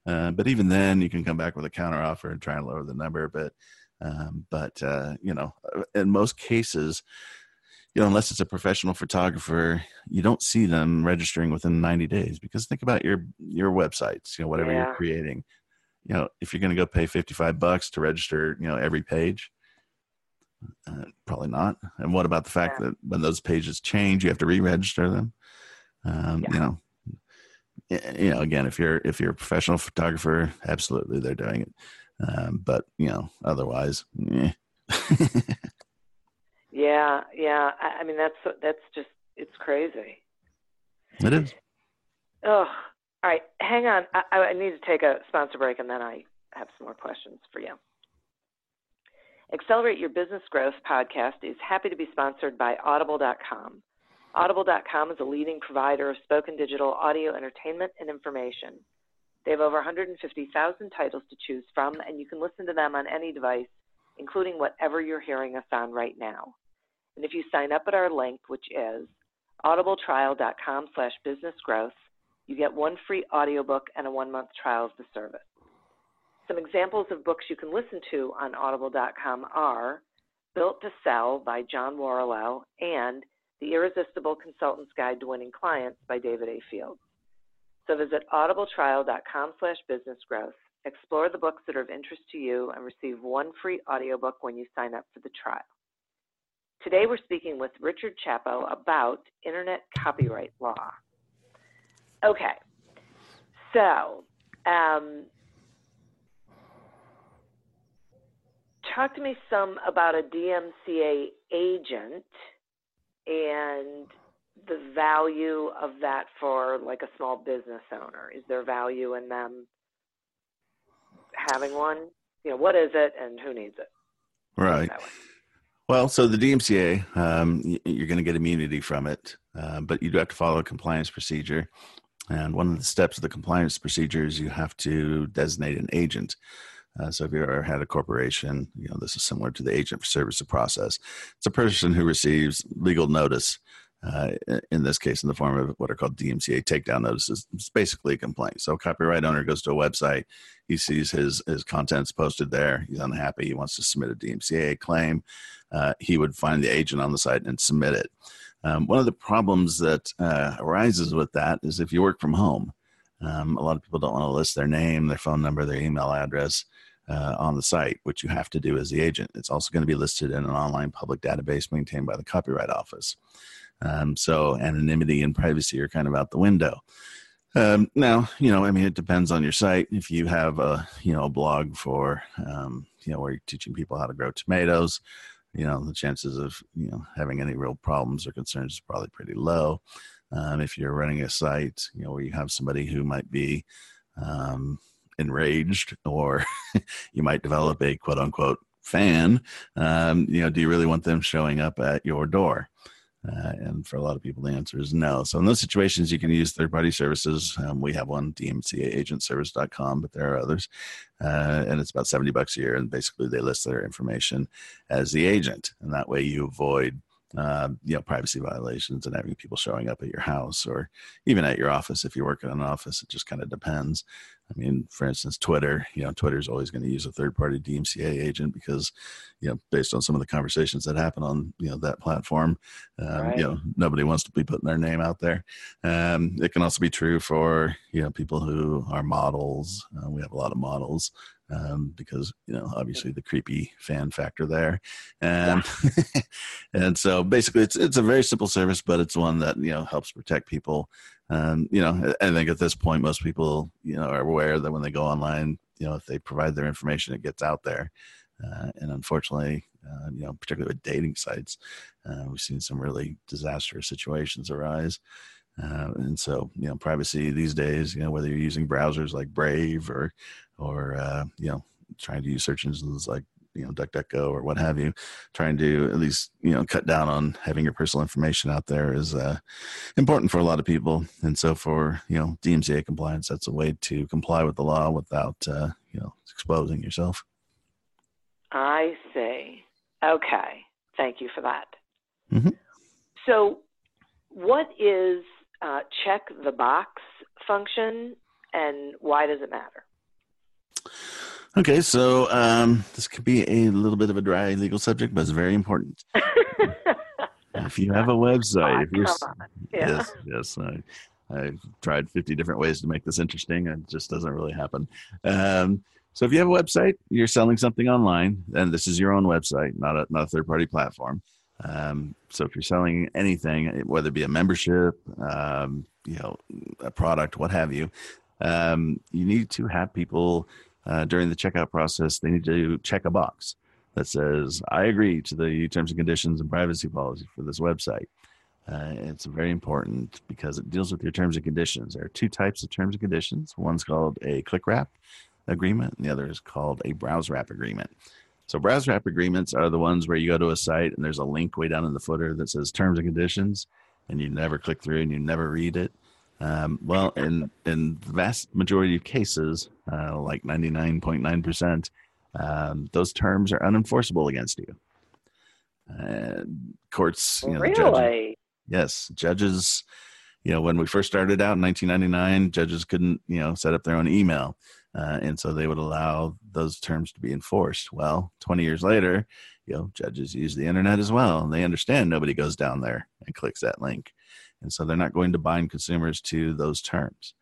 Uh, but even then, you can come back with a counteroffer and try and lower the number. But um, but uh, you know, uh, in most cases, you know, unless it's a professional photographer, you don't see them registering within 90 days. Because think about your your websites, you know, whatever yeah. you're creating. You know, if you're going to go pay 55 bucks to register, you know, every page, uh, probably not. And what about the fact yeah. that when those pages change, you have to re-register them? Um, yeah. You know, you know, again, if you're if you're a professional photographer, absolutely they're doing it. Um, but you know, otherwise, eh. *laughs* yeah, yeah. I, I mean, that's that's just it's crazy. It is. Oh, all right. Hang on. I, I need to take a sponsor break, and then I have some more questions for you. Accelerate Your Business Growth podcast is happy to be sponsored by Audible.com. Audible.com is a leading provider of spoken digital audio entertainment and information. They have over 150,000 titles to choose from, and you can listen to them on any device, including whatever you're hearing us on right now. And if you sign up at our link, which is audibletrial.com slash businessgrowth, you get one free audiobook and a one-month trial of the service. Some examples of books you can listen to on audible.com are Built to Sell by John Warrillow and the Irresistible Consultant's Guide to Winning Clients by David A. Fields. So visit audibletrial.com slash businessgrowth, explore the books that are of interest to you, and receive one free audiobook when you sign up for the trial. Today we're speaking with Richard Chapo about internet copyright law. Okay, so um, talk to me some about a DMCA agent and the value of that for like a small business owner. Is there value in them having one? You know, what is it and who needs it? Right. Well, so the DMCA, um, you're going to get immunity from it, uh, but you do have to follow a compliance procedure. And one of the steps of the compliance procedure is you have to designate an agent. Uh, so if you ever had a corporation, you know this is similar to the agent for service of process. It's a person who receives legal notice. Uh, in this case, in the form of what are called DMCA takedown notices, it's basically a complaint. So, a copyright owner goes to a website, he sees his his contents posted there, he's unhappy, he wants to submit a DMCA claim. Uh, he would find the agent on the site and submit it. Um, one of the problems that uh, arises with that is if you work from home, um, a lot of people don't want to list their name, their phone number, their email address uh, on the site, which you have to do as the agent. It's also going to be listed in an online public database maintained by the Copyright Office. Um, so anonymity and privacy are kind of out the window. Um, now, you know, I mean, it depends on your site. If you have a, you know, a blog for, um, you know, where you're teaching people how to grow tomatoes, you know, the chances of, you know, having any real problems or concerns is probably pretty low. Um, if you're running a site, you know, where you have somebody who might be, um, enraged or *laughs* you might develop a quote unquote fan um, you know do you really want them showing up at your door? Uh, and for a lot of people the answer is no. So in those situations you can use third party services. Um, we have one dmcaagentservice.com but there are others. Uh, and it's about 70 bucks a year and basically they list their information as the agent. And that way you avoid uh, you know privacy violations and having people showing up at your house or even at your office if you work in an office it just kind of depends I mean, for instance, Twitter, you know, Twitter is always going to use a third party DMCA agent because, you know, based on some of the conversations that happen on, you know, that platform, um, right. you know, nobody wants to be putting their name out there. Um, it can also be true for, you know, people who are models. Uh, we have a lot of models um, because you know obviously the creepy fan factor there, and yeah. *laughs* and so basically it's it's a very simple service, but it's one that you know helps protect people. Um, you know, I think at this point most people you know are aware that when they go online, you know, if they provide their information, it gets out there. Uh, and unfortunately, uh, you know, particularly with dating sites, uh, we've seen some really disastrous situations arise. Uh, and so, you know, privacy these days, you know, whether you're using browsers like Brave or, or uh, you know, trying to use search engines like you know DuckDuckGo or what have you, trying to at least you know cut down on having your personal information out there is uh, important for a lot of people. And so for you know DMCA compliance, that's a way to comply with the law without uh, you know exposing yourself. I see. Okay, thank you for that. Mm-hmm. So, what is uh, check the box function and why does it matter? Okay, so um, this could be a little bit of a dry legal subject, but it's very important. *laughs* if you have a website, if you're, yeah. yes, yes, I, I've tried 50 different ways to make this interesting. and It just doesn't really happen. Um, so if you have a website, you're selling something online, and this is your own website, not a, not a third party platform. Um, so if you're selling anything, whether it be a membership, um, you know, a product, what have you, um, you need to have people uh, during the checkout process. They need to check a box that says, "I agree to the terms and conditions and privacy policy for this website." Uh, it's very important because it deals with your terms and conditions. There are two types of terms and conditions. One's called a click wrap agreement, and the other is called a browse wrap agreement. So browse wrap agreements are the ones where you go to a site and there's a link way down in the footer that says terms and conditions, and you never click through and you never read it. Um, well, in in the vast majority of cases, uh, like ninety nine point nine percent, um, those terms are unenforceable against you. Uh, courts, you know, really? Judges, yes, judges. You know, when we first started out in 1999, judges couldn't, you know, set up their own email. Uh, and so they would allow those terms to be enforced. Well, 20 years later, you know, judges use the internet as well, and they understand nobody goes down there and clicks that link, and so they're not going to bind consumers to those terms.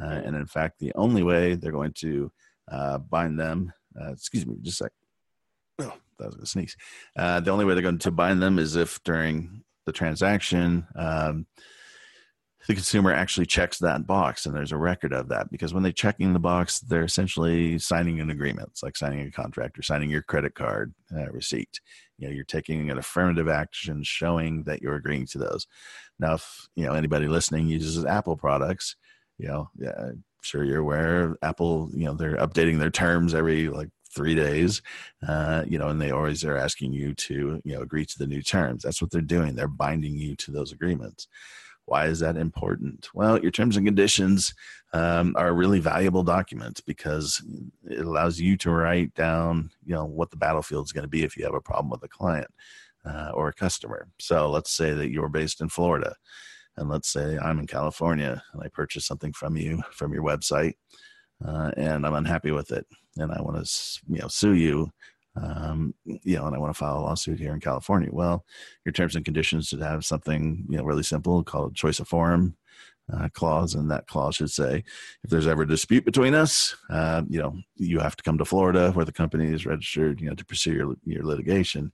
Uh, and in fact, the only way they're going to uh, bind them, uh, excuse me, just a sec. Oh, that was a sneeze. Uh, the only way they're going to bind them is if during the transaction, um, the consumer actually checks that box and there's a record of that because when they're checking the box they're essentially signing an agreement. It's like signing a contract or signing your credit card uh, receipt. You know you're taking an affirmative action showing that you're agreeing to those. Now if you know anybody listening uses apple products you know yeah, I'm sure you're aware apple you know they're updating their terms every like three days uh, you know and they always are asking you to you know agree to the new terms. That's what they're doing. They're binding you to those agreements why is that important? Well, your terms and conditions um, are a really valuable document because it allows you to write down, you know, what the battlefield is going to be if you have a problem with a client uh, or a customer. So let's say that you're based in Florida, and let's say I'm in California and I purchase something from you from your website, uh, and I'm unhappy with it, and I want to, you know, sue you um, you know, and I want to file a lawsuit here in California. Well, your terms and conditions should have something, you know, really simple called choice of forum uh, clause, and that clause should say, if there's ever a dispute between us, uh, you know, you have to come to Florida where the company is registered, you know, to pursue your your litigation.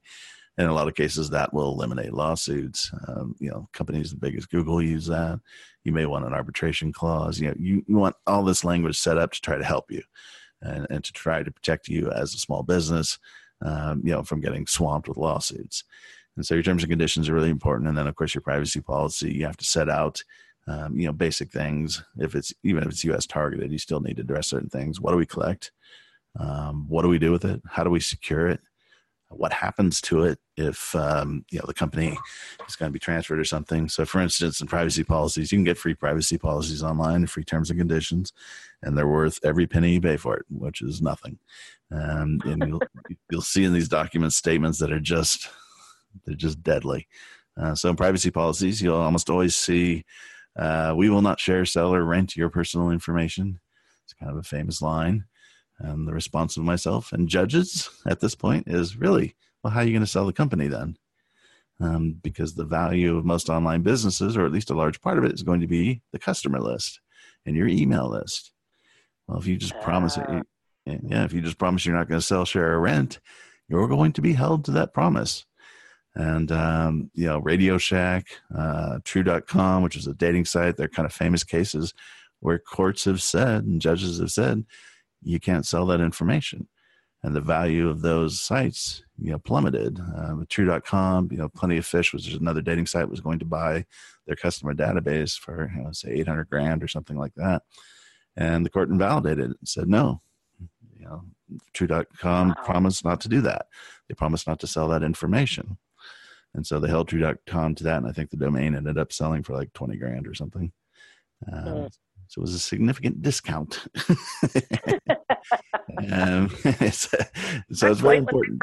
And in a lot of cases, that will eliminate lawsuits. Um, you know, companies as big as Google use that. You may want an arbitration clause. You know, you, you want all this language set up to try to help you and, and to try to protect you as a small business, um, you know, from getting swamped with lawsuits. And so your terms and conditions are really important. And then, of course, your privacy policy, you have to set out, um, you know, basic things. If it's even if it's U.S. targeted, you still need to address certain things. What do we collect? Um, what do we do with it? How do we secure it? What happens to it if um, you know the company is going to be transferred or something. So, for instance, in privacy policies, you can get free privacy policies online, free terms and conditions, and they're worth every penny you pay for it, which is nothing. Um, and you'll *laughs* you'll see in these documents statements that are just they're just deadly. Uh, so, in privacy policies, you'll almost always see, uh, "We will not share, sell, or rent your personal information." It's kind of a famous line. And the response of myself and judges at this point is really, well, how are you going to sell the company then? Um, because the value of most online businesses, or at least a large part of it, is going to be the customer list and your email list. Well, if you just promise it, yeah, if you just promise you're not going to sell, share, or rent, you're going to be held to that promise. And, um, you know, Radio Shack, uh, True.com, which is a dating site, they're kind of famous cases where courts have said and judges have said you can't sell that information. And the value of those sites, you know, plummeted. Uh, True.com, you know, Plenty of Fish, which is another dating site, was going to buy their customer database for, you know, say 800 grand or something like that. And the court invalidated it and said, no, you know, True.com wow. promised not to do that. They promised not to sell that information. And so they held True.com to that. And I think the domain ended up selling for like 20 grand or something. Uh, so it was a significant discount. *laughs* um, *laughs* so, so it's very important.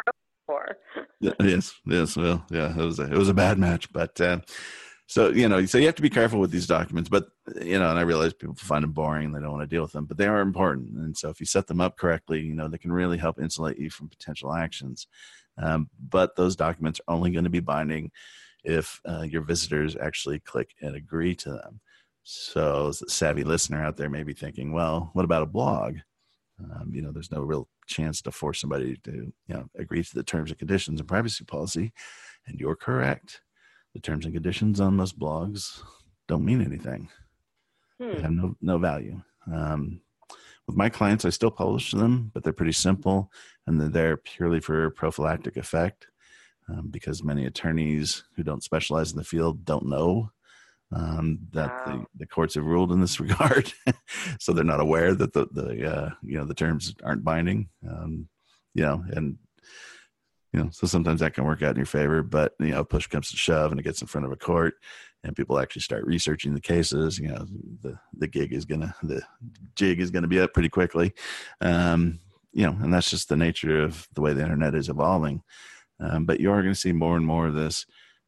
Yes, yes. Well, yeah, it was a, it was a bad match, but uh, so you know, so you have to be careful with these documents. But you know, and I realize people find them boring; they don't want to deal with them, but they are important. And so, if you set them up correctly, you know, they can really help insulate you from potential actions. Um, but those documents are only going to be binding if uh, your visitors actually click and agree to them. So, the savvy listener out there may be thinking, well, what about a blog? Um, you know, there's no real chance to force somebody to, you know, agree to the terms and conditions and privacy policy. And you're correct. The terms and conditions on most blogs don't mean anything. Hmm. They have no, no value. Um, with my clients, I still publish them, but they're pretty simple and they're there purely for prophylactic effect um, because many attorneys who don't specialize in the field don't know um, that wow. the, the courts have ruled in this *laughs* regard. so they're not aware that the, the uh, you know the terms aren't binding. Um, you know, and you know, so sometimes that can work out in your favor. But you know, push comes to shove, and it gets in front of a court, and people actually start researching the cases. You know, the the gig is gonna the jig is gonna be up pretty quickly. Um, you know, and that's just the nature of the way the internet is evolving. Um, but you are going to see more and more of this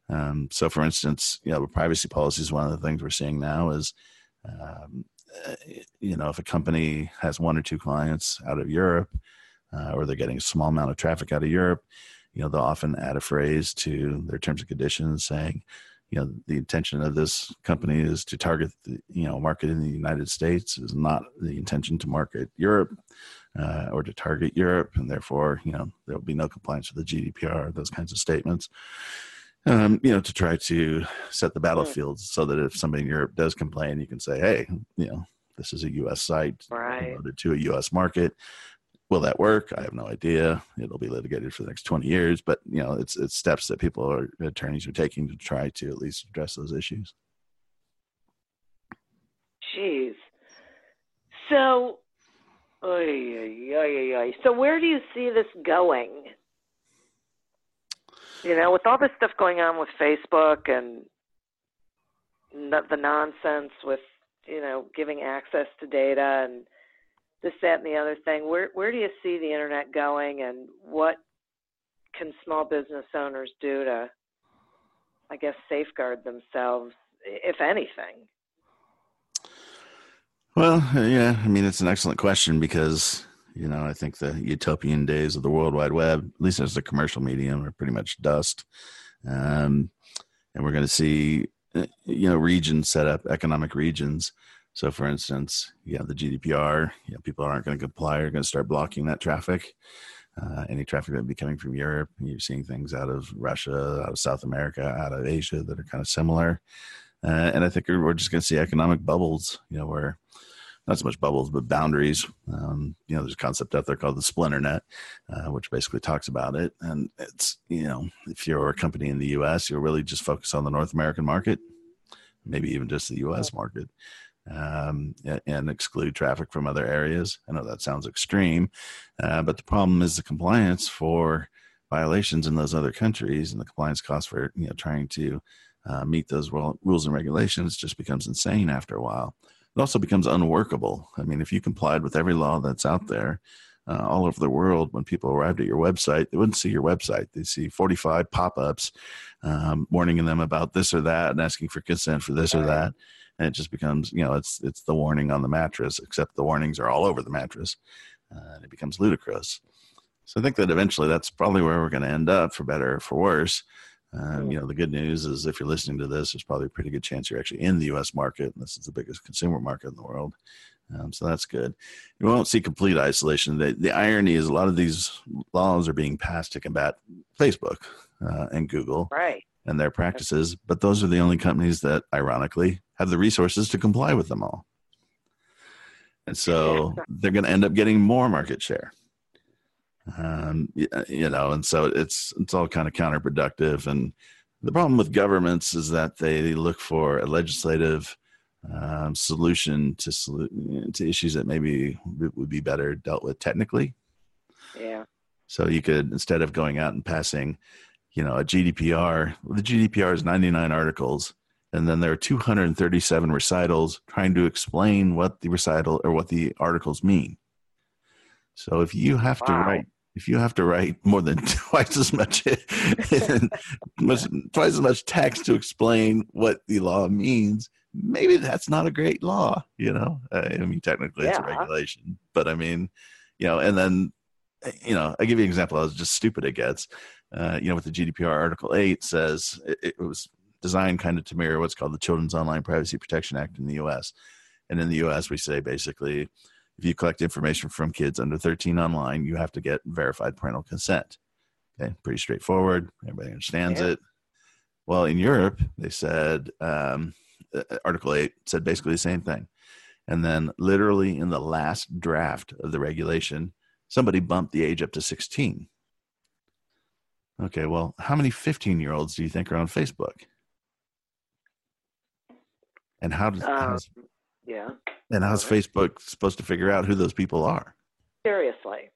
um, so, for instance, you know, privacy policy is one of the things we're seeing now. Is um, uh, you know, if a company has one or two clients out of Europe, uh, or they're getting a small amount of traffic out of Europe, you know, they'll often add a phrase to their terms and conditions saying, you know the intention of this company is to target the you know market in the United States is not the intention to market Europe uh, or to target Europe, and therefore you know there will be no compliance with the GDPR. Those kinds of statements. Um, you know, to try to set the battlefield so that if somebody in Europe does complain, you can say, "Hey, you know, this is a U.S. site right. to a U.S. market. Will that work? I have no idea. It'll be litigated for the next 20 years, but you know, it's it's steps that people or attorneys are taking to try to at least address those issues. Jeez. So, oy, oy, oy. so where do you see this going? You know, with all this stuff going on with Facebook and the nonsense with you know giving access to data and this, that, and the other thing. Where where do you see the internet going, and what can small business owners do to, I guess, safeguard themselves, if anything? Well, yeah, I mean, it's an excellent question because you know I think the utopian days of the World Wide Web, at least as a commercial medium, are pretty much dust, um, and we're going to see uh, you know regions set up economic regions so, for instance, you have the GDPR. You know, people aren't going to comply. Are going to start blocking that traffic. Uh, any traffic that would be coming from Europe. You're seeing things out of Russia, out of South America, out of Asia that are kind of similar. Uh, and I think we're just going to see economic bubbles. You know, where not so much bubbles, but boundaries. Um, you know, there's a concept out there called the splinternet, uh, which basically talks about it. And it's, you know, if you're a company in the US, you'll really just focus on the North American market, maybe even just the US market um, and exclude traffic from other areas. I know that sounds extreme, uh, but the problem is the compliance for violations in those other countries and the compliance costs for you know trying to uh, meet those rules and regulations just becomes insane after a while. It also becomes unworkable. I mean, if you complied with every law that's out there, uh, all over the world, when people arrived at your website, they wouldn't see your website. They see 45 pop ups um, warning them about this or that and asking for consent for this or that. And it just becomes you know it's it's the warning on the mattress except the warnings are all over the mattress uh, and it becomes ludicrous. So i think that eventually that's probably where we're going to end up for better or for worse um, you know the good news is if you're listening to this there's probably a pretty good chance you're actually in the us market and this is the biggest consumer market in the world um, so that's good. You won't see complete isolation. The, the irony is a lot of these laws are being passed to combat Facebook uh, and Google. Right and their practices, but those are the only companies that, ironically, have the resources to comply with them all. And so they're going to end up getting more market share. Um, you know, and so it's it's all kind of counterproductive. And the problem with governments is that they look for a legislative um, solution to to issues that maybe would be better dealt with technically. Yeah. So you could instead of going out and passing you know, a GDPR. The GDPR is 99 articles, and then there are 237 recitals trying to explain what the recital or what the articles mean. So if you have wow. to write, if you have to write more than *laughs* twice as much, much, twice as much text to explain what the law means, maybe that's not a great law. You know, I mean, technically yeah. it's a regulation, but I mean, you know, and then you know, I give you an example. I was just stupid it gets. Uh, you know, with the GDPR Article 8 says it, it, was designed kind of to mirror what's called the Children's Online Privacy Protection Act in the US. And in the US, we say basically if you collect information from kids under 13 online, you have to get verified parental consent. Okay, pretty straightforward. Everybody understands yeah. it. Well, in Europe, they said um, uh, Article 8 said basically the same thing. And then, literally, in the last draft of the regulation, somebody bumped the age up to 16. Okay, well, how many 15 year olds do you think are on Facebook? And how does, um, how's, yeah. And how's Facebook supposed to figure out who those people are? Seriously.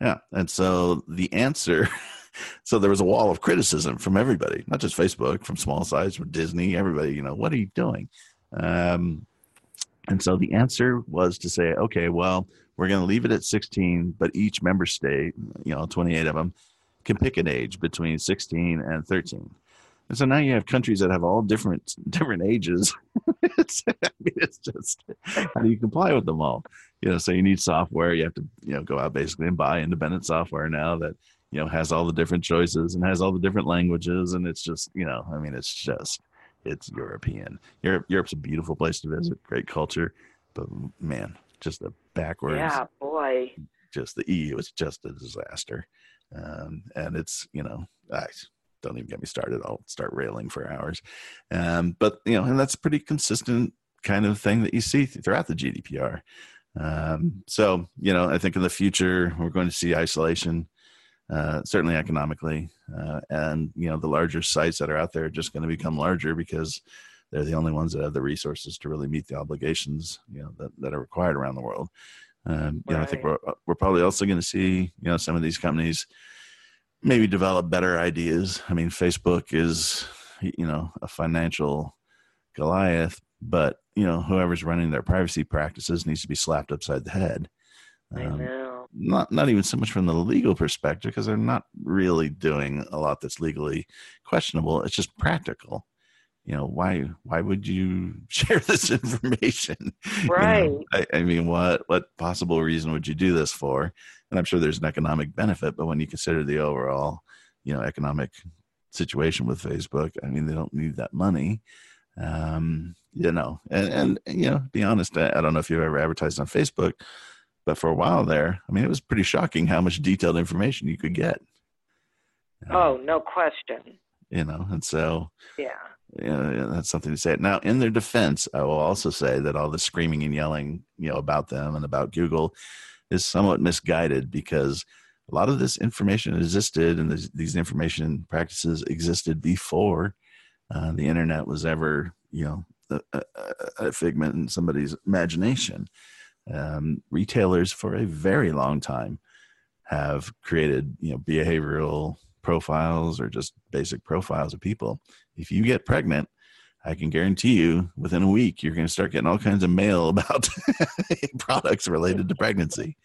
Yeah. And so the answer, *laughs* so there was a wall of criticism from everybody, not just Facebook, from small size, from Disney, everybody, you know, what are you doing? Um, and so the answer was to say, okay, well, we're going to leave it at 16, but each member state, you know, 28 of them, can pick an age between 16 and 13. And so now you have countries that have all different *laughs* different ages. *laughs* it's, I mean, it's just how do you comply with them all? You know, so you need software. You have to you know go out basically and buy independent software now that you know has all the different choices and has all the different languages and it's just you know i mean it's just it's european europe europe's a beautiful place to visit great culture but man just the backwards Yeah, boy. just the eu is just a disaster um, and it's you know I, don't even get me started i'll start railing for hours um, but you know and that's a pretty consistent kind of thing that you see throughout the gdpr um, so you know i think in the future we're going to see isolation uh, certainly economically. Uh, and you know, the larger sites that are out there are just going to become larger because they're the only ones that have the resources to really meet the obligations you know that, that are required around the world. Um, you know, I think we're we're probably also going to see you know some of these companies maybe develop better ideas. I mean, Facebook is you know a financial Goliath, but you know whoever's running their privacy practices needs to be slapped upside the head. I Um, know. not not even so much from the legal perspective because they're not really doing a lot that's legally questionable it's just practical you know why why would you *laughs* share this *laughs* information You know, Right. I, I mean what what possible reason would you do this for and i'm sure there's an economic benefit but when you consider the overall you know economic situation with facebook i mean they don't need that money um you know and and you know be honest I, I don't know if you've ever advertised on facebook but for a while there, I mean, it was pretty shocking how much detailed information you could get. Uh, Oh, no question. you know, and so Yeah. you yeah, that's something to say. Now, in their defense, I will also say that all the screaming and yelling, you know, about them and about Google is somewhat misguided because a lot of this information existed and this, these information practices existed before uh, the internet was ever, you know, a, a, figment in somebody's imagination. Um, retailers for a very long time have created, you know, behavioral profiles or just basic profiles of people. If you get pregnant, I can guarantee you within a week you're going to start getting all kinds of mail *laughs* about *laughs* products related to pregnancy.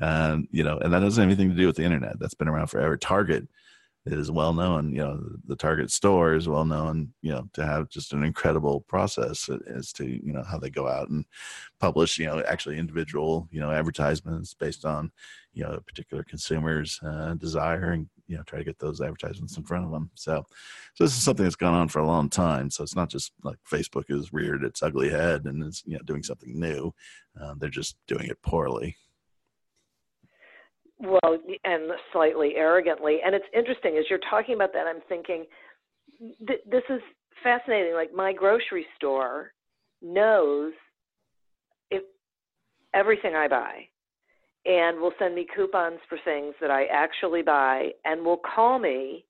Um, you know, and that doesn't have anything to do with the internet. That's been around forever. Target is well known. You know, the Target store is well known. You know, to have just an incredible process as to you know how they go out and publish. You know, actually individual you know advertisements based on you know a particular consumer's uh, desire and you know try to get those advertisements in front of them. So, so this is something that's gone on for a long time. So it's not just like Facebook is reared its ugly head and is you know doing something new. Um, they're just doing it poorly. Well, and slightly arrogantly. And it's interesting as you're talking about that, I'm thinking th- this is fascinating. Like my grocery store knows if everything I buy and will send me coupons for things that I actually buy and will call me.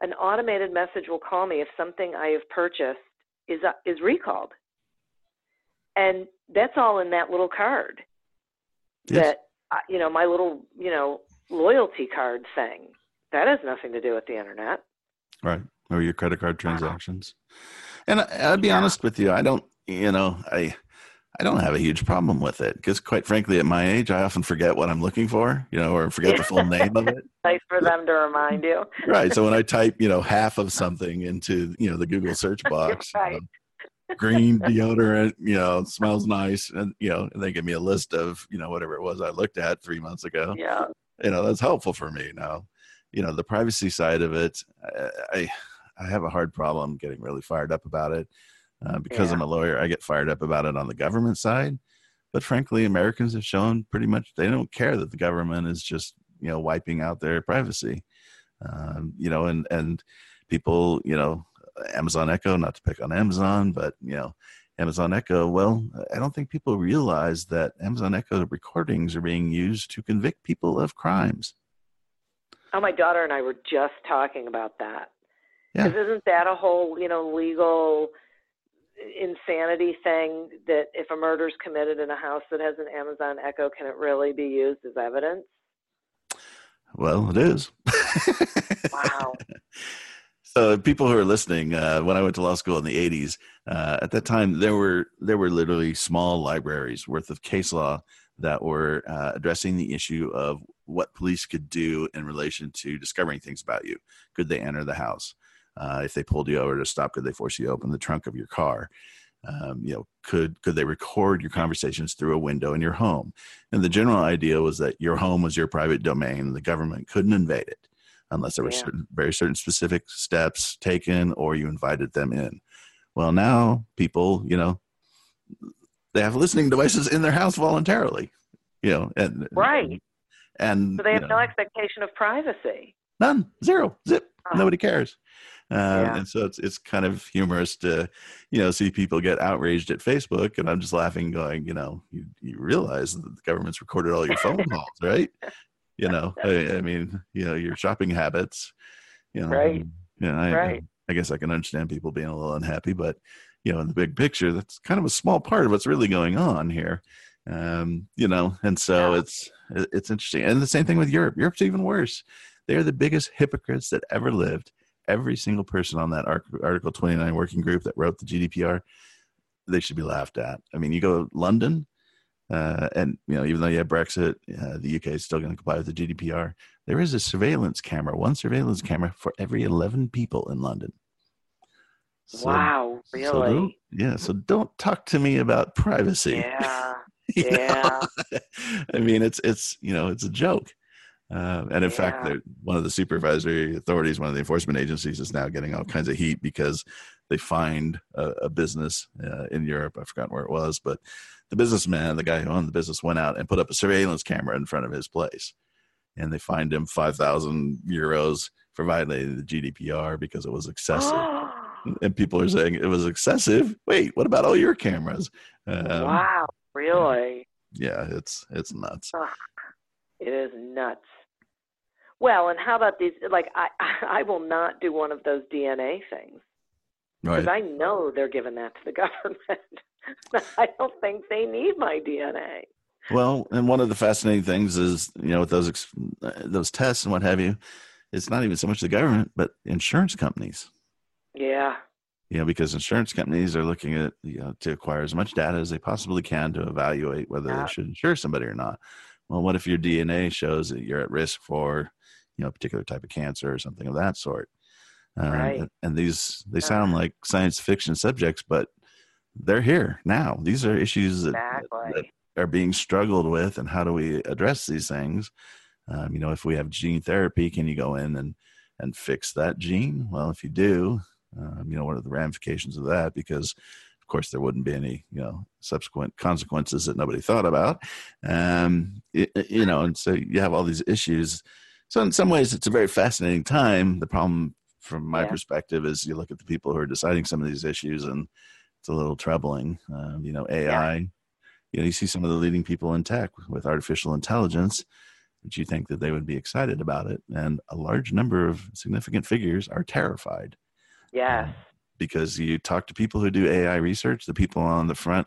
An automated message will call me if something I have purchased is uh, is recalled. And that's all in that little card Yes. that uh, you know my little you know loyalty card thing that has nothing to do with the internet right or your credit card transactions and I, i'll be honest with you i don't you know i i don't have a huge problem with it because quite frankly at my age i often forget what i'm looking for you know or forget the full name of it. *laughs* Nice for them to remind you. *laughs* Right so when i type you know half of something into you know the google search *laughs* box you Right. know, green deodorant you know smells nice and you know and they give me a list of you know whatever it was i looked at three months ago. Yeah. You know that's helpful for me now. You know the privacy side of it i, I have a hard problem getting really fired up about it uh, because Yeah. i'm a lawyer i get fired up about it on the government side but frankly americans have shown pretty much they don't care that the government is just you know wiping out their privacy um, you know and and people you know amazon echo not to pick on amazon but you know Amazon Echo, well, I don't think people realize that Amazon Echo recordings are being used to convict people of crimes. oh my daughter and i were just talking about that Yeah. isn't that a whole you know legal insanity thing that if a murder is committed in a house that has an amazon echo can it really be used as evidence Well, it is. wow *laughs* so people who are listening, uh, when I went to law school in the '80s, uh, at that time there were there were literally small libraries worth of case law that were uh, addressing the issue of what police could do in relation to discovering things about you. Could they enter the house? Uh, if they pulled you over to stop, could they force you to open the trunk of your car? Um, you know, could could they record your conversations through a window in your home? And the general idea was that your home was your private domain. The government couldn't invade it unless there were Yeah. certain, very certain specific steps taken or you invited them in. Well, now people, you know, they have listening devices in their house voluntarily, you know, and Right. and So they you have know, no expectation of privacy. None, zero, zip, Oh. nobody cares. Um, Yeah. And so it's it's kind of humorous to, you know, see people get outraged at Facebook, and I'm just laughing, going, you know, you you realize that the government's recorded all your phone *laughs* calls, right? You know, I, I mean, you know, your shopping habits, you know, Right. You know, I, Right. I guess I can understand people being a little unhappy, but you know, in the big picture, that's kind of a small part of what's really going on here. Um, you know, and so Yeah. it's it's interesting. And the same thing with Europe. Europe's even worse. They are the biggest hypocrites that ever lived. Every single person on that Article 29 working group that wrote the GDPR, they should be laughed at. I mean, you go to London, uh, and you know, even though you have Brexit, uh, the UK is still going to comply with the GDPR. There is a surveillance camera, one surveillance camera for every 11 people in London. So- wow, really? don't- yeah. So don't talk to me about privacy. yeah. *laughs* Yeah. *laughs* I mean, it's it's you know it's a joke. Uh, and in fact, Yeah. they're- one of the supervisory authorities, one of the enforcement agencies, is now getting all kinds of heat because they fined a, a business uh, in Europe. I forgot where it was, but the businessman, the guy who owned the business, went out and put up a surveillance camera in front of his place, and they fined him five thousand euros for violating the GDPR because it was excessive. *gasps* and people are saying it was excessive. Wait, what about all your cameras? Um, wow, really? Yeah, it's it's nuts. It is nuts. Well, and how about these? Like, I *laughs* I will not do one of those DNA things Right. because I know they're giving that to the *laughs* government. I don't think they need my DNA. Well, and one of the fascinating things is, you know, with those ex- uh, those tests and what have you, it's not even so much the government, but insurance companies. Yeah, You know, because insurance companies are looking at you know to acquire as much data as they possibly can to evaluate whether Yeah. they should insure somebody or not. Well, what if your DNA shows that you're at risk for, you know, a particular type of cancer or something of that sort? Um, Right. and- And these they sound like science fiction subjects, but they're here now. These are issues that, exactly. that are being struggled with and how do we address these things um, you know if we have gene therapy can you go in and and fix that gene well if you do um, you know what are the ramifications of that because of course there wouldn't be any you know subsequent consequences that nobody thought about um, it- you know and so you have all these issues so in some ways it's a very fascinating time the problem from my Yeah. perspective is you look at the people who are deciding some of these issues and it's a little troubling um, you know ai Yeah. you know, you see some of the leading people in tech with artificial intelligence, that you think that they would be excited about it. And a large number of significant figures are terrified Yes. because you talk to people who do AI research, the people on the front,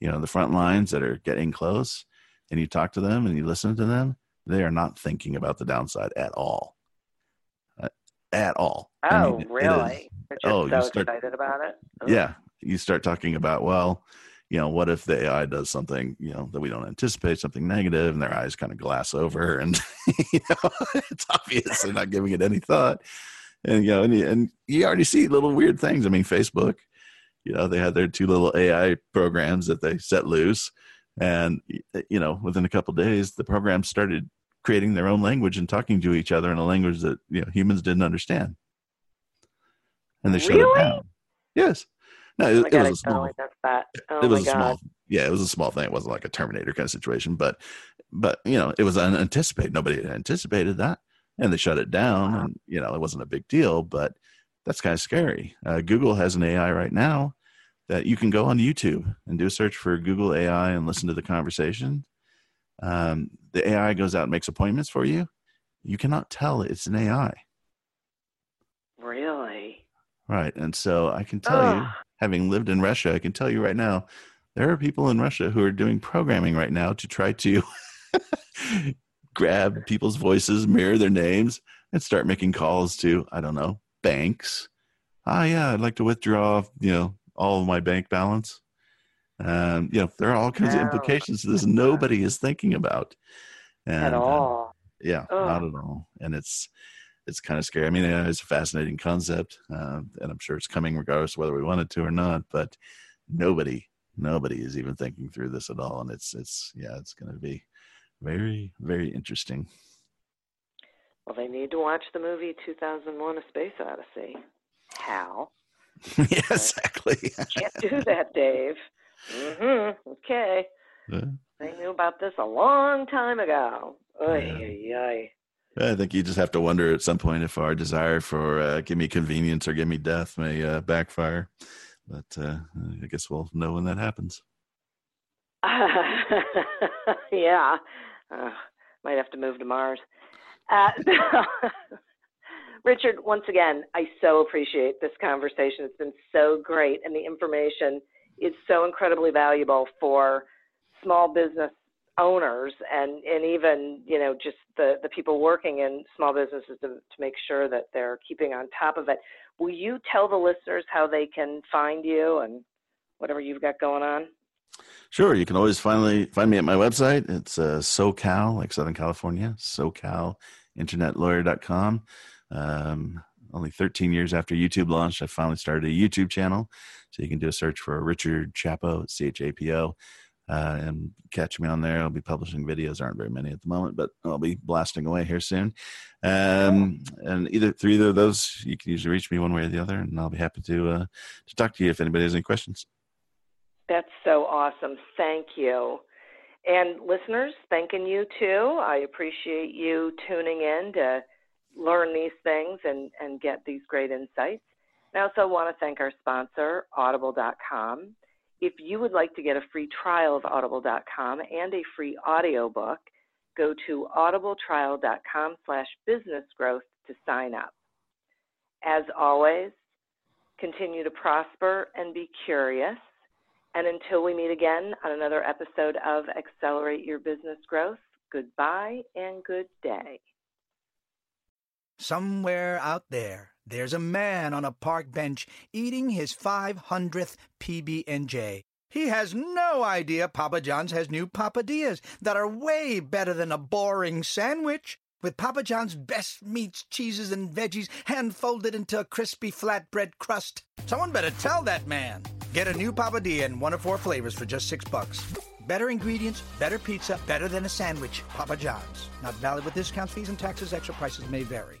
you know, the front lines that are getting close, and you talk to them and you listen to them, they are not thinking about the downside at all. Uh, at all. I Oh, mean, it is- really? Oh, you start- excited about it. Ugh. yeah you start talking about well you know what if the ai does something you know that we don't anticipate something negative and their eyes kind of glass over *laughs* and you know *laughs* it's obvious they're not giving it any thought and you know and and you already see little weird things i mean facebook you know they had their two little ai programs that they set loose and you know within a couple days the program started creating their own language and talking to each other in a language that you know humans didn't understand. And they shut Really? it down. Yes. No it, Oh it was a small totally. Oh it was a small yeah it was a small thing. It wasn't like a terminator kind of situation but but you know it was unanticipated. Nobody had anticipated that. And they shut it down Wow. and you know it wasn't a big deal but that's kind of scary. Uh, google has an ai right now that you can go on youtube and do a search for google ai and listen to the conversation um, the ai goes out and makes appointments for you you cannot tell it's an ai Really? right and so i can tell you having lived in Russia, I can tell you right now, there are people in Russia who are doing programming right now to try to *laughs* grab people's voices, mirror their names, and start making calls to, I don't know, banks. Ah, yeah, I'd like to withdraw, you know, all of my bank balance. Um, you know, there are all kinds of implications to this nobody is thinking about. And, At uh, all. yeah, Ugh. not at all. And it's it's kind of scary. I mean, it's a fascinating concept, uh, and I'm sure it's coming regardless of whether we want it to or not. But nobody, nobody is even thinking through this at all. And it's, it's, yeah, it's going to be very, very interesting. Well, they need to watch the movie 2001 A Space Odyssey. How? *laughs* yeah, exactly. You can't do that, Dave. Mm-hmm. Okay. Yeah. They knew about this a long time ago. Oy, yeah. I think you just have to wonder at some point if our desire for uh, give me convenience or give me death may uh, backfire. But uh, I guess we'll know when that happens. *laughs* yeah. Uh, might have to move to Mars. *laughs* Richard, once again, I so appreciate this conversation. It's been so great, and the information is so incredibly valuable for small business owners and, and even you know just the, the people working in small businesses to, to make sure that they're keeping on top of it. Will you tell the listeners how they can find you and whatever you've got going on? Sure. You can always finally find me at my website. It's uh, SoCal, like Southern California, SoCalInternetLawyer.com. Um, only 13 years after YouTube launched, I finally started a YouTube channel. So you can do a search for Richard Chapo, C H A P O, uh, and catch me on there. I'll be publishing videos. Aren't very many at the moment, but I'll be blasting away here soon. Um, and either through either of those, you can usually reach me one way or the other, and I'll be happy to uh, to talk to you if anybody has any questions. That's so awesome. Thank you. And listeners, thanking you too. I appreciate you tuning in to learn these things and, and get these great insights. I also want to thank our sponsor, Audible.com. If you would like to get a free trial of Audible.com and a free audiobook, go to audibletrial.com slash businessgrowth to sign up. As always, continue to prosper and be curious. And until we meet again on another episode of Accelerate Your Business Growth, goodbye and good day. Somewhere out there, there's a man on a park bench eating his 500th PB&J. He has no idea Papa John's has new papadillas that are way better than a boring sandwich. With Papa John's best meats, cheeses, and veggies hand folded into a crispy flatbread crust. Someone better tell that man. Get a new papadilla in one of four flavors for just six bucks. Better ingredients, better pizza, better than a sandwich. Papa John's. Not valid with discounts, fees, and taxes. Extra prices may vary.